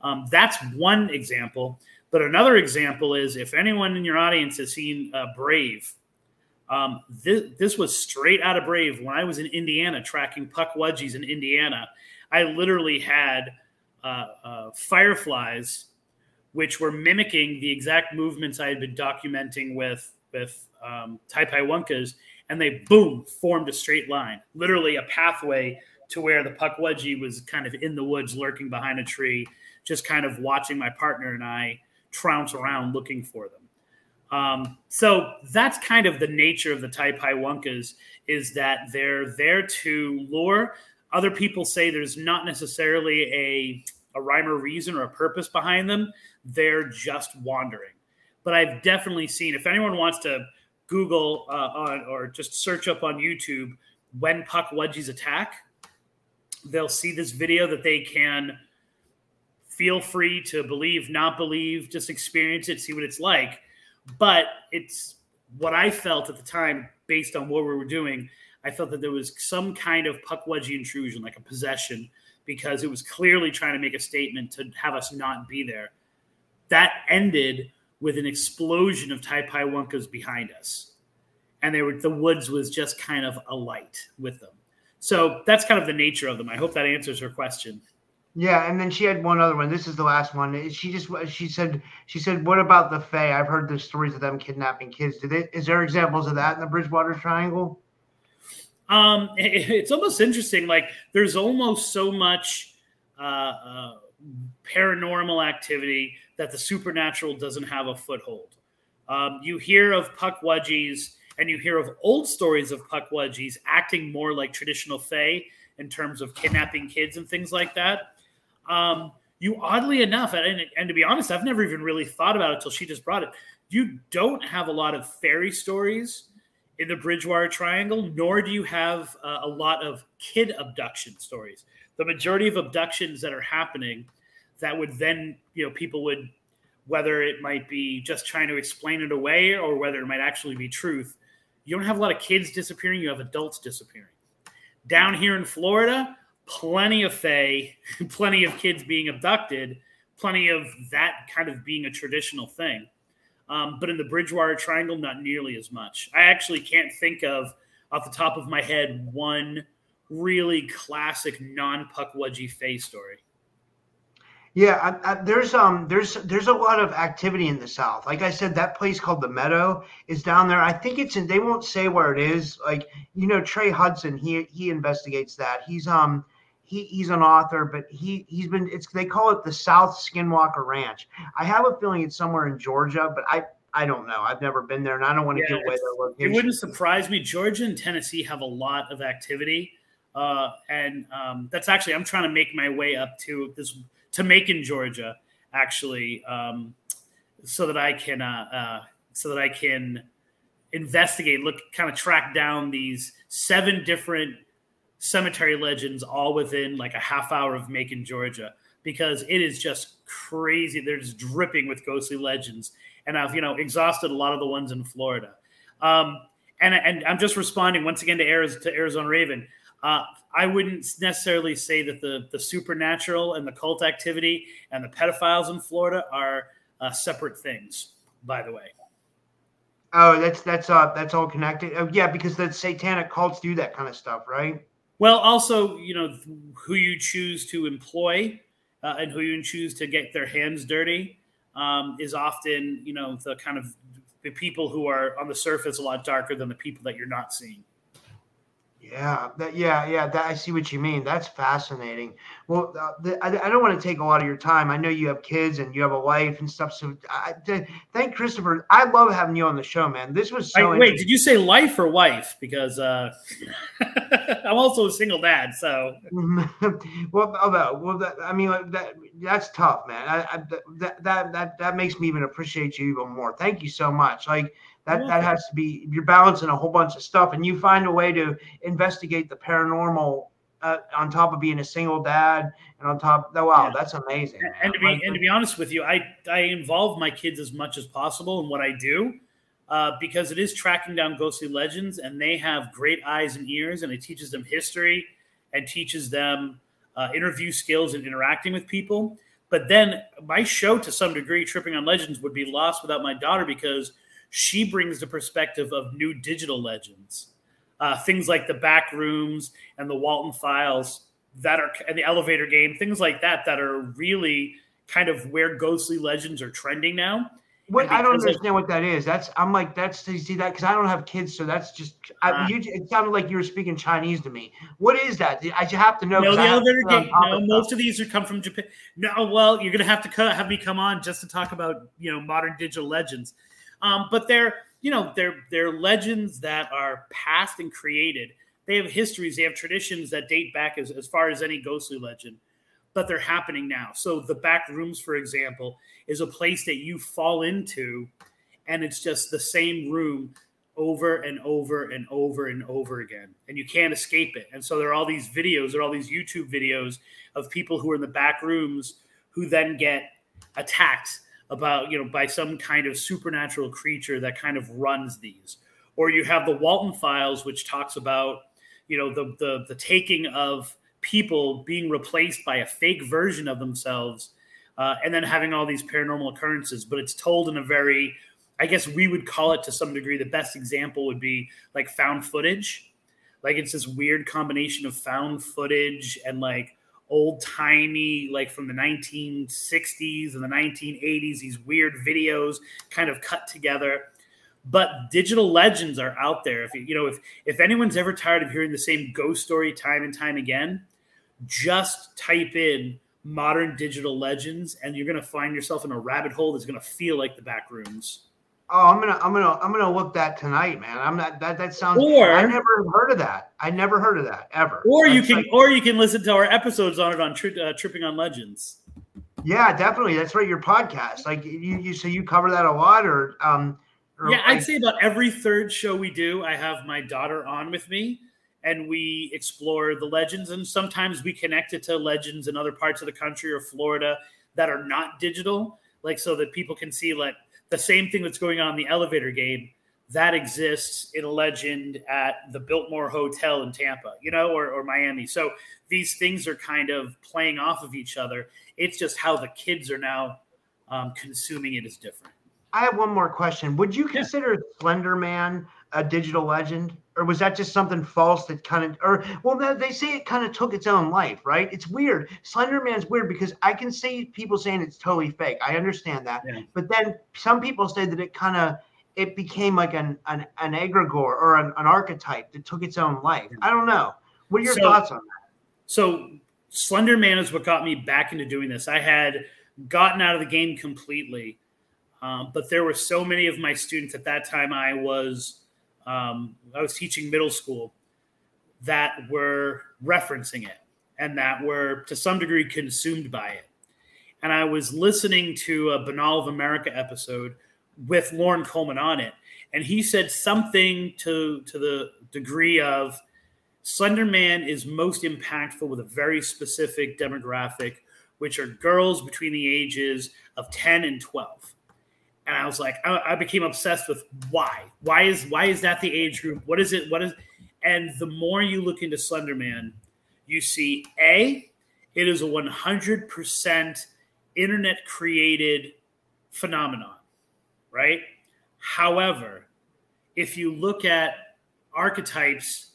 Speaker 3: Um, that's one example. But another example is if anyone in your audience has seen uh, Brave, um, this, this was straight out of Brave. When I was in Indiana tracking pukwudgies in Indiana, I literally had uh, uh, fireflies which were mimicking the exact movements I had been documenting with with um, Tai Wonkas, and they boom formed a straight line, literally a pathway to where the pukwudgie was kind of in the woods, lurking behind a tree, just kind of watching my partner and I trounce around looking for them. Um, so that's kind of the nature of the Tai Wunkas is that they're there to lure. Other people say there's not necessarily a a rhyme or reason or a purpose behind them. They're just wandering. But I've definitely seen, if anyone wants to Google uh, on or just search up on YouTube when pukwudgies attack, they'll see this video that they can feel free to believe, not believe, just experience it, see what it's like. But it's what I felt at the time, based on what we were doing. I felt that there was some kind of pukwudgie intrusion, like a possession, because it was clearly trying to make a statement to have us not be there. That ended with an explosion of Tai Wonkas behind us. And they were the woods was just kind of alight with them. So that's kind of the nature of them. I hope that answers her question.
Speaker 1: Yeah, and then she had one other one. This is the last one. She just she said she said, "What about the Fae? I've heard the stories of them kidnapping kids. Did it? Is there examples of that in the Bridgewater Triangle?"
Speaker 3: Um, it, it's almost interesting. Like there's almost so much uh, uh, paranormal activity that the supernatural doesn't have a foothold. Um, you hear of pukwudgies and you hear of old stories of pukwudgies acting more like traditional fae in terms of kidnapping kids and things like that. Um, you oddly enough, and, and to be honest, I've never even really thought about it until she just brought it. You don't have a lot of fairy stories in the Bridgewater Triangle, nor do you have uh, a lot of kid abduction stories. The majority of abductions that are happening that would then, you know, people would, whether it might be just trying to explain it away or whether it might actually be truth, you don't have a lot of kids disappearing, you have adults disappearing. Down here in Florida, plenty of fae, plenty of kids being abducted, plenty of that kind of being a traditional thing. Um, but in the Bridgewater Triangle, not nearly as much. I actually can't think of, off the top of my head, one really classic non pukwudgie face story.
Speaker 1: Yeah, I, I, there's um there's there's a lot of activity in the South. Like I said, that place called the Meadow is down there. I think it's in. They won't say where it is. Like you know, Trey Hudson, he he investigates that. He's um he, he's an author, but he he's been it's they call it the South Skinwalker Ranch. I have a feeling it's somewhere in Georgia, but I I don't know. I've never been there, and I don't want to yeah, give away their location.
Speaker 3: It wouldn't surprise me. Georgia and Tennessee have a lot of activity, uh, and um, that's actually I'm trying to make my way up to this to Macon, Georgia, actually, um, so that I can uh, uh, so that I can investigate, look, kind of track down these seven different cemetery legends all within like a half hour of Macon, Georgia, because it is just crazy. They're just dripping with ghostly legends. And I've, you know, exhausted a lot of the ones in Florida. Um, and, and I'm just responding once again to Arizona, to Arizona Raven. Uh, I wouldn't necessarily say that the, the supernatural and the cult activity and the pedophiles in Florida are uh, separate things, by the way.
Speaker 1: Oh, that's that's uh that's all connected. Oh, yeah, because the satanic cults do that kind of stuff, right?
Speaker 3: Well, also, you know, who you choose to employ uh, and who you choose to get their hands dirty um, is often, you know, the kind of the people who are on the surface a lot darker than the people that you're not seeing.
Speaker 1: Yeah, that, yeah, yeah. That, I see what you mean. That's fascinating. Well, uh, the, I, I, don't want to take a lot of your time. I know you have kids and you have a wife and stuff. So, I, thank Christopher. I love having you on the show, man. This was so.
Speaker 3: I, wait, did you say life or wife? Because uh, I'm also a single dad. So.
Speaker 1: well, although, well, that, I mean, that that's tough, man. I, that that that that makes me even appreciate you even more. Thank you so much. Like that that has to be you're balancing a whole bunch of stuff, and you find a way to investigate the paranormal uh, on top of being a single dad, and on top, oh, wow,
Speaker 3: Yeah.
Speaker 1: that's amazing.
Speaker 3: And,
Speaker 1: man.
Speaker 3: and to be
Speaker 1: Like,
Speaker 3: and to be honest with you, I I involve my kids as much as possible in what I do, uh, because it is tracking down ghostly legends, and they have great eyes and ears, and it teaches them history and teaches them uh, interview skills and interacting with people. But then my show, to some degree, tripping on legends, would be lost without my daughter because she brings the perspective of new digital legends, uh, things like the back rooms and the Walten files that are and the elevator game, things like that, that are really kind of where ghostly legends are trending now.
Speaker 1: What, I don't
Speaker 3: because of-
Speaker 1: understand what that is. That's I'm like that's you see that because I don't have kids, so that's just I,
Speaker 3: Ah.
Speaker 1: you. It sounded like you were speaking Chinese to me. What is that? I should have to know.
Speaker 3: No, the elevator game. No, most of these are come from Japan. No, well, you're gonna have to co- have me come on just to talk about you know modern digital legends. Um, but they're you know they're they're legends that are past and created. They have histories. They have traditions that date back as, as far as any ghostly legend. But they're happening now. So the back rooms, for example, is a place that you fall into, and it's just the same room over and over and over and over again and you can't escape it and so there are all these videos there are all these youtube videos of people who are in the back rooms who then get attacked about you know by some kind of supernatural creature that kind of runs these or you have the Walten files which talks about you know the the, the taking of people being replaced by a fake version of themselves uh, and then having all these paranormal occurrences but it's told in a very I guess we would call it to some degree. The best example would be like found footage. Like it's this weird combination of found footage and like old timey, like from the 1960s and the 1980s, these weird videos kind of cut together. But digital legends are out there. If you know, if if anyone's ever tired of hearing the same ghost story time and time again, just type in modern digital legends and you're going to find yourself in a rabbit hole that's going to feel like the back rooms.
Speaker 1: Oh, I'm gonna, I'm gonna, I'm gonna look that tonight, man. I'm not that. That sounds.
Speaker 3: Or-
Speaker 1: I never heard of that. I never heard of that ever.
Speaker 3: or you
Speaker 1: That's
Speaker 3: can
Speaker 1: like-
Speaker 3: or you can listen to our episodes on it on tri- uh, tripping on legends
Speaker 1: yeah, definitely. That's right. Your podcast, like you, you. So you cover that a lot, or um. Or
Speaker 3: yeah i'd
Speaker 1: like-
Speaker 3: say about every third show we do i have my daughter on with me and we explore the legends and sometimes we connect it to legends in other parts of the country or florida that are not digital like so that people can see like the same thing that's going on in the elevator game that exists in a legend at the biltmore hotel in tampa you know or, or miami so these things are kind of playing off of each other it's just how the kids are now um, consuming it is different
Speaker 1: I have one more question. Would you
Speaker 3: Yeah.
Speaker 1: consider Slender Man a digital legend, or was that just something false that kind of, or well, they- say it kind of took its own life, right? It's weird. Slender Man's weird because I can see people saying it's totally fake. I understand that,
Speaker 3: Yeah.
Speaker 1: but then some people say that it kind of it became like an an, an egregore or an, an archetype that took its own life. I don't know. What are your
Speaker 3: So-
Speaker 1: thoughts on that?
Speaker 3: So Slender Man is what got me back into doing this. I had gotten out of the game completely, um, but there were so many of my students at that time. I was um, I was teaching middle school that were referencing it and that were to some degree consumed by it. And I was listening to a Banal of America episode with Loren Coleman on it, and he said something to to the degree of Slender Man is most impactful with a very specific demographic, which are girls between the ages of 10 and 12. And I was like, I, I became obsessed with why. Why is why is that the age group? What is it? What is and the more you look into Slender Man, you see A, it is a 100% internet created phenomenon, right? However, if you look at archetypes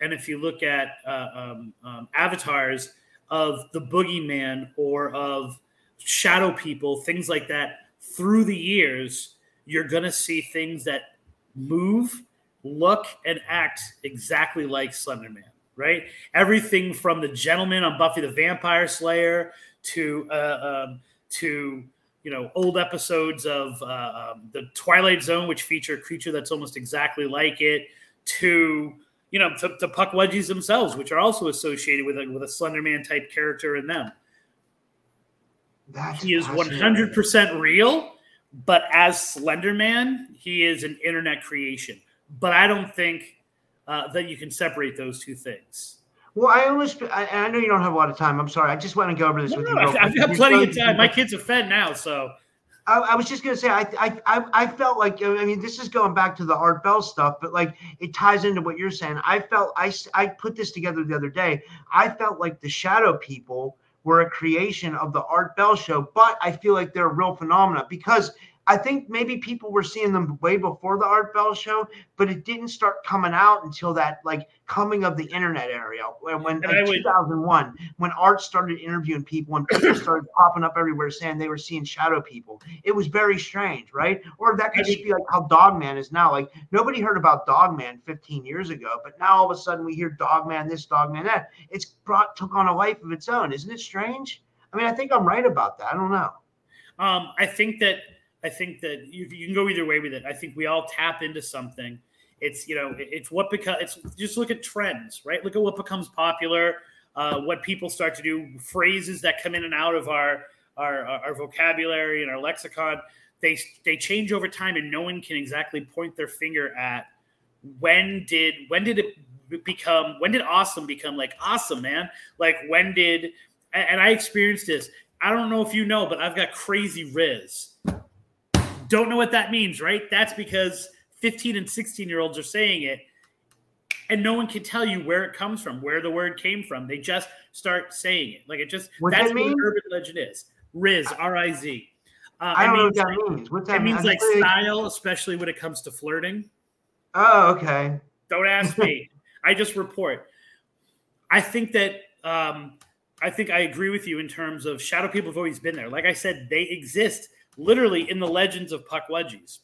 Speaker 3: and if you look at uh, um, um, avatars of the boogeyman or of shadow people, things like that, through the years, you're going to see things that move, look, and act exactly like Slender Man, right? Everything from the gentleman on Buffy the Vampire Slayer to uh, um, to you know old episodes of uh, um, the Twilight Zone, which feature a creature that's almost exactly like it, to you know to, to Pukwudgies themselves, which are also associated with a, with a Slender Man type character in them.
Speaker 1: That's
Speaker 3: He is
Speaker 1: fascinating.
Speaker 3: 100% real, but as Slender Man, he is an internet creation. But I don't think uh, that you can separate those two things.
Speaker 1: Well, I almost, I, I know you don't have a lot of time. I'm sorry. I just want to go over this
Speaker 3: No,
Speaker 1: with
Speaker 3: no,
Speaker 1: you.
Speaker 3: I've, I've got plenty of time. My kids are fed now, so
Speaker 1: I, I was just gonna say, I, I, I, I felt like, I mean, this is going back to the Art Bell stuff, but like it ties into what you're saying. I felt, I, I put this together the other day. I felt like the Shadow People were a creation of the Art Bell show, but I feel like they're a real phenomena because I think maybe people were seeing them way before the Art Bell show, but it didn't start coming out until that like coming of the internet area when, when like
Speaker 3: would-
Speaker 1: 2001 when Art started interviewing people and people started popping up everywhere saying they were seeing shadow people. It was very strange, right? Or that could
Speaker 3: I
Speaker 1: just be like how Dogman is now. Like nobody heard about Dogman 15 years ago, but now all of a sudden we hear Dogman this, Dogman that. It's brought took on a life of its own. Isn't it strange? I mean, I think I'm right about that. I don't know.
Speaker 3: Um, I think that I think that you, you can go either way with it. I think we all tap into something. It's you know it's what becomes. It's just look at trends, right? Look at what becomes popular, uh, what people start to do, phrases that come in and out of our our, our vocabulary and our lexicon. They they change over time, and no one can exactly point their finger at when did when did it become when did awesome become like awesome, man? Like when did and and I experienced this. I don't know if you know, but I've got crazy Riz. Don't know what that means, right? That's because 15 and 16 year olds are saying it, and no one can tell you where it comes from, where the word came from. They just start saying it. Like it just
Speaker 1: What's
Speaker 3: that's
Speaker 1: that
Speaker 3: what urban legend is. Riz, R I Z. Uh,
Speaker 1: I
Speaker 3: it
Speaker 1: don't know what
Speaker 3: means
Speaker 1: that means. What's that
Speaker 3: It
Speaker 1: mean?
Speaker 3: means like style, especially when it comes to flirting.
Speaker 1: Oh, okay.
Speaker 3: Don't ask me. I just report. I think that um, I think I agree with you in terms of shadow people have always been there. Like I said, they exist literally in the legends of Pukwudgies.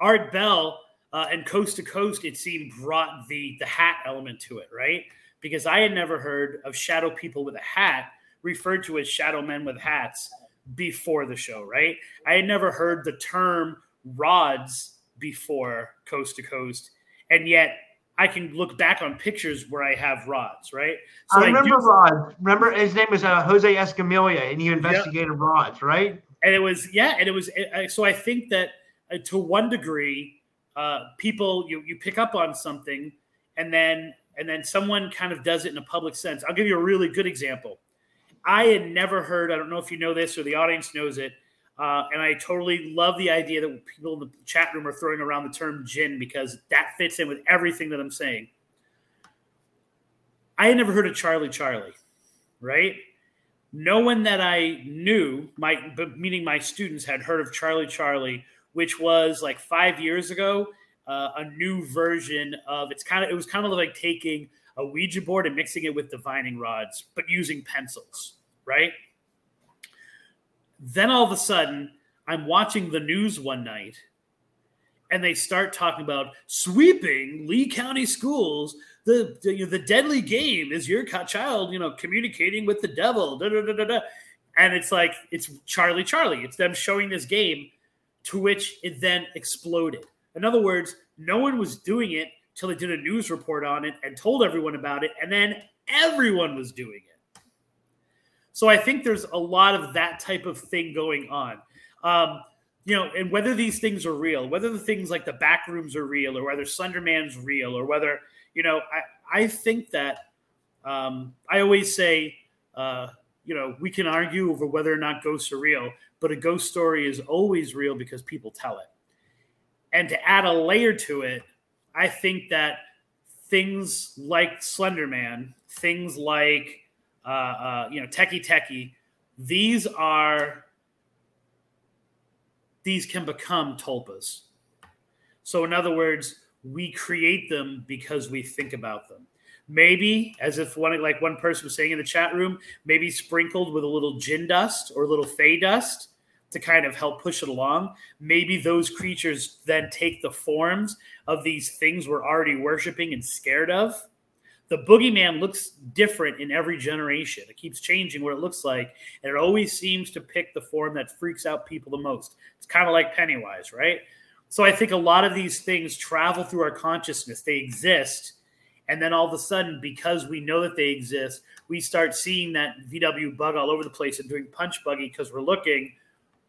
Speaker 3: Art Bell uh, and Coast to Coast, it seemed, brought the the hat element to it, right? Because I had never heard of shadow people with a hat referred to as shadow men with hats before the show, right? I had never heard the term rods before Coast to Coast, and yet I can look back on pictures where I have rods, right?
Speaker 1: I remember
Speaker 3: do-
Speaker 1: Rod. Remember his name was uh, Jose Escamilla, and he investigated rods, right?
Speaker 3: And it was yeah and it was so i think that uh, to one degree uh, people you, you pick up on something and then and then someone kind of does it in a public sense. I'll give you a really good example. I had never heard i don't know if you know this or the audience knows it uh, and i totally love the idea that people in the chat room are throwing around the term jinn because that fits in with everything that i'm saying. I had never heard of charlie charlie right no one that I knew, my meaning my students, had heard of Charlie Charlie, which was like five years ago, uh, a new version of it's kind of it was kind of like taking a Ouija board and mixing it with divining rods, but using pencils, right? Then all of a sudden, I'm watching the news one night, and they start talking about sweeping Lee County schools the the, you know, the deadly game is your child, you know, communicating with the devil. Da, da, da. And it's like it's Charlie Charlie. It's them showing this game to which it then exploded. In other words, no one was doing it till they did a news report on it and told everyone about it, and then everyone was doing it. So I think there's a lot of that type of thing going on. Um, you know, and whether these things are real, whether the things like the back rooms are real, or whether Slenderman's real, or whether you know, I, I think that um, I always say, uh, you know, we can argue over whether or not ghosts are real, but a ghost story is always real because people tell it. And to add a layer to it, I think that things like Slenderman, things like, uh, uh, you know, Teke Teke, these are, these can become tulpas. So, in other words, we create them because we think about them. Maybe, as if one like one person was saying in the chat room, maybe sprinkled with a little jinn dust or a little fey dust to kind of help push it along. Maybe those creatures then take the forms of these things we're already worshiping and scared of. The boogeyman looks different in every generation. It keeps changing what it looks like, and it always seems to pick the form that freaks out people the most. It's kind of like Pennywise, right? So I think a lot of these things travel through our consciousness. They exist. And then all of a sudden, because we know that they exist, we start seeing that VW bug all over the place and doing punch buggy because we're looking.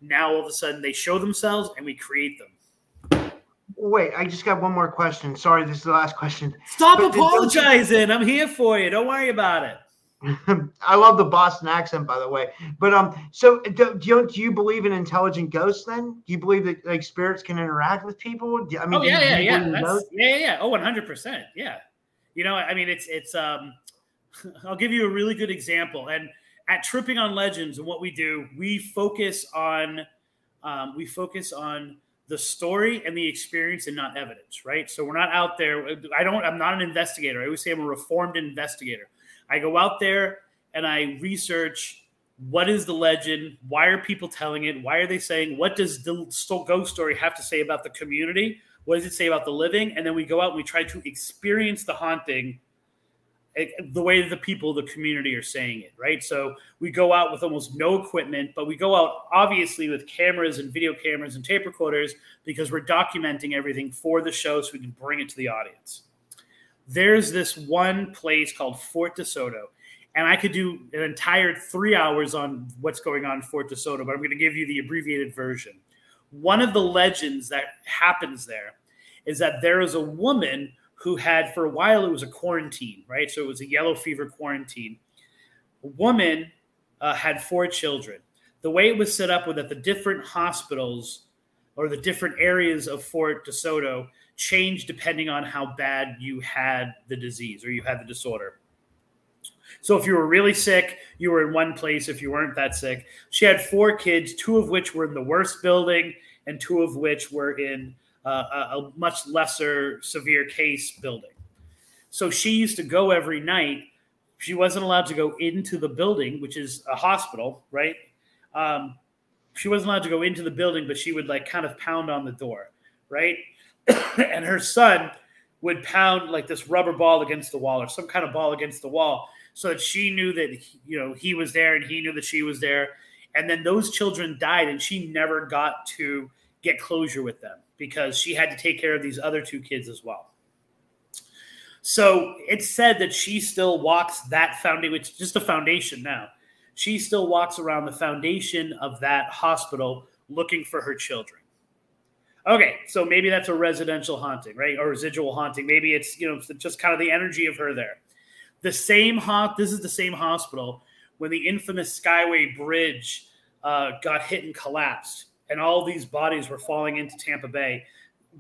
Speaker 3: Now all of a sudden they show themselves and we create them.
Speaker 1: wait, I just got one more question. Sorry, this is the last question.
Speaker 3: Stop
Speaker 1: But-
Speaker 3: apologizing. I'm here for you. Don't worry about it.
Speaker 1: I love the Boston accent, by the way. But um, so do, do you do you believe in intelligent ghosts? Then do you believe that like spirits can interact with people? Do- I mean,
Speaker 3: Oh yeah, yeah, yeah. That's, yeah, yeah, yeah. Oh, 100 percent. Yeah. You know, I mean, it's it's. um I'll give you a really good example. And at Tripping on Legends, and what we do, we focus on um, we focus on the story and the experience and not evidence, right? So we're not out there. I don't. I'm not an investigator. I always say I'm a reformed investigator. I go out there and I research what is the legend, why are people telling it, why are they saying, what does the ghost story have to say about the community, what does it say about the living, and then we go out and we try to experience the haunting eh, the way that the people, the community are saying it, right? So we go out with almost no equipment, but we go out obviously with cameras and video cameras and tape recorders because we're documenting everything for the show so we can bring it to the audience. There's this one place called Fort DeSoto, and I could do an entire three hours on what's going on in Fort DeSoto, but I'm going to give you the abbreviated version. One of the legends that happens there is that there is a woman who had, for a while, it was a quarantine, right? So it was a yellow fever quarantine. A woman uh, had four children. The way it was set up was that the different hospitals or the different areas of Fort DeSoto changed depending on how bad you had the disease or you had the disorder. So if you were really sick, you were in one place. If you weren't that sick, she had four kids, two of which were in the worst building, and two of which were in uh, a, a much lesser severe case building. So she used to go every night. She wasn't allowed to go into the building, which is a hospital, right? Um, she wasn't allowed to go into the building, but she would like kind of pound on the door, right? and her son would pound like this rubber ball against the wall or some kind of ball against the wall so that she knew that you know he was there and he knew that she was there. And then those children died and she never got to get closure with them because she had to take care of these other two kids as well. So it's said that she still walks that foundation which is just a foundation now. She still walks around the foundation of that hospital looking for her children okay so maybe that's a residential haunting right? Or residual haunting. Maybe it's you know just kind of the energy of her there. The same hot this is the same hospital when the infamous skyway bridge uh, got hit and collapsed and all these bodies were falling into tampa bay.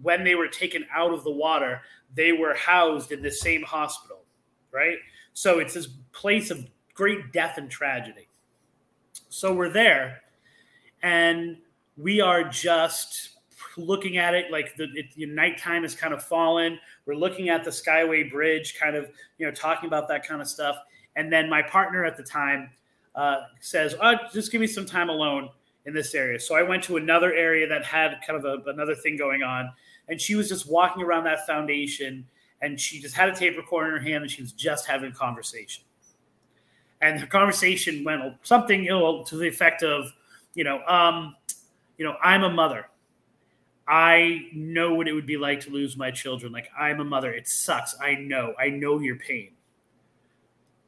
Speaker 3: When they were taken out of the water they were housed in the same hospital right? So it's this place of great death and tragedy. So we're there and we are just looking at it like the it, the nighttime has kind of fallen. We're looking at the skyway bridge kind of you know talking about that kind of stuff. And then my partner at the time uh, says oh, just give me some time alone in this area. So i went to another area that had kind of a, another thing going on. And she was just walking around that foundation and she just had a tape recorder in her hand and she was just having a conversation. And the conversation went something you know, to the effect of you know um, you know i'm a mother I know what it would be like to lose my children. Like, I'm a mother. It sucks. I know. I know your pain.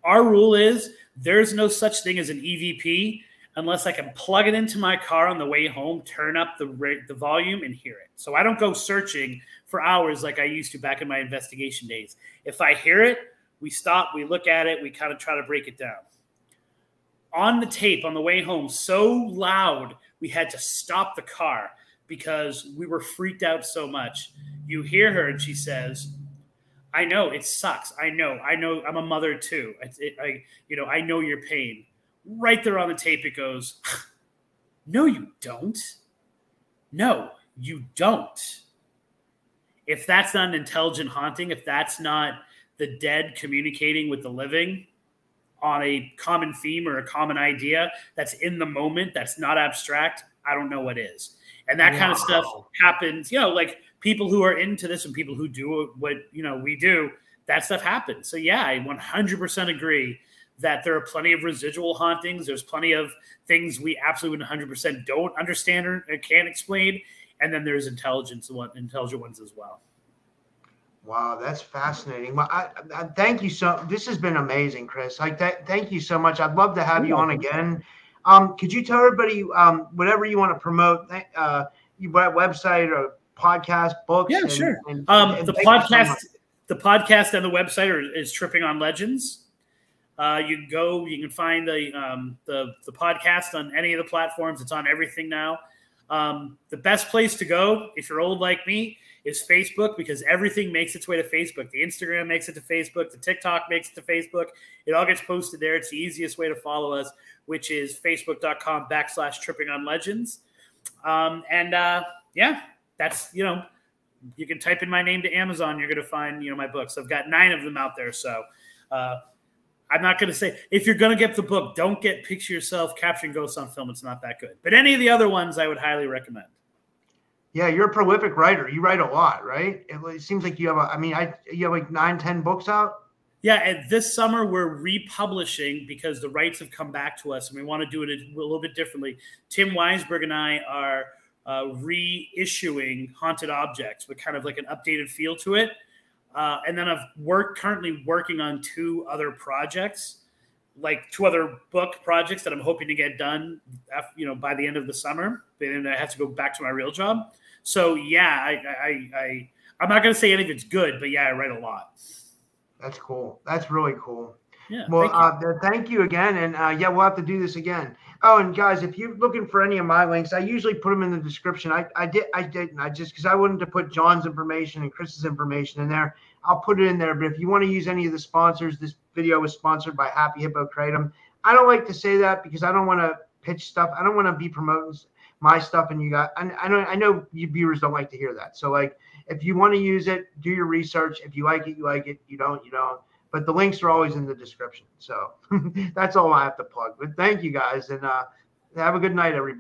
Speaker 3: Our rule is there's no such thing as an EVP unless I can plug it into my car on the way home, turn up the the volume, and hear it. So I don't go searching for hours like I used to back in my investigation days. If I hear it, we stop, we look at it, we kind of try to break it down. On the tape on the way home, so loud, we had to stop the car because we were freaked out so much. You hear her and she says, "I know it sucks. I know. I know. I'm a mother too. It, I, you know, I know your pain." Right there on the tape, it goes, "No, you don't. No, you don't. If that's not an intelligent haunting, if that's not the dead communicating with the living." On a common theme or a common idea that's in the moment, that's not abstract, I don't know what is and that wow. kind of stuff happens you know like people who are into this and people who do what you know we do that stuff happens so yeah i 100% agree that there are plenty of residual hauntings there's plenty of things we absolutely 100% don't understand or can't explain and then there's intelligence intelligent ones as well
Speaker 1: Wow, that's fascinating. Well, I, I, thank you so. This has been amazing, Chris. Like, th- thank you so much. I'd love to have you on again. Um, could you tell everybody um, whatever you want to promote, uh, you website or podcast, books.
Speaker 3: Yeah,
Speaker 1: and-
Speaker 3: sure.
Speaker 1: and-
Speaker 3: Um,
Speaker 1: and
Speaker 3: the
Speaker 1: you so
Speaker 3: podcast, the podcast and the website are, is Tripping on Legends. Uh, you can go, you can find the, um, the the podcast on any of the platforms. It's on everything now. Um, the best place to go if you're old like me is Facebook because everything makes its way to Facebook. The Instagram makes it to Facebook. The TikTok makes it to Facebook. It all gets posted there. It's the easiest way to follow us, which is facebook.com backslash tripping on legends. Um, and uh, yeah, that's, you know, you can type in my name to Amazon. You're going to find, you know, my books. I've got nine of them out there. So uh, I'm not going to say if you're going to get the book, don't get picture yourself capturing ghosts on film. It's not that good. But any of the other ones, I would highly recommend.
Speaker 1: Yeah, you're a prolific writer. You write a lot, right? It, it seems like you have a. I mean, I you have like nine, ten books out.
Speaker 3: Yeah, and this summer we're republishing because the rights have come back to us, and we want to do it a little bit differently. Tim Weisberg and I are uh, reissuing Haunted Objects with kind of like an updated feel to it. Uh, and then I've worked currently working on two other projects, like two other book projects that I'm hoping to get done, af- you know, by the end of the summer. Then I have to go back to my real job. So yeah, I, I, I I'm not going to say any of good, but yeah, I write a lot.
Speaker 1: That's cool. That's really cool.
Speaker 3: Yeah.
Speaker 1: Well,
Speaker 3: thank you.
Speaker 1: uh, thank you again, and uh, yeah, we'll have to do this again. Oh, and guys, if you're looking for any of my links, I usually put them in the description. I, I did, I didn't. I just because I wanted to put John's information and Chris's information in there. I'll put it in there. But if you want to use any of the sponsors, this video was sponsored by Happy Hippo Kratom. I don't like to say that because I don't want to pitch stuff. I don't want to be promoting my stuff, and you got. I, I know, I know you viewers don't like to hear that. So like, if you want to use it, do your research. If you like it, you like it. You don't, you don't but the links are always in the description. So that's all I have to plug. But thank you guys and uh, have a good night, everybody.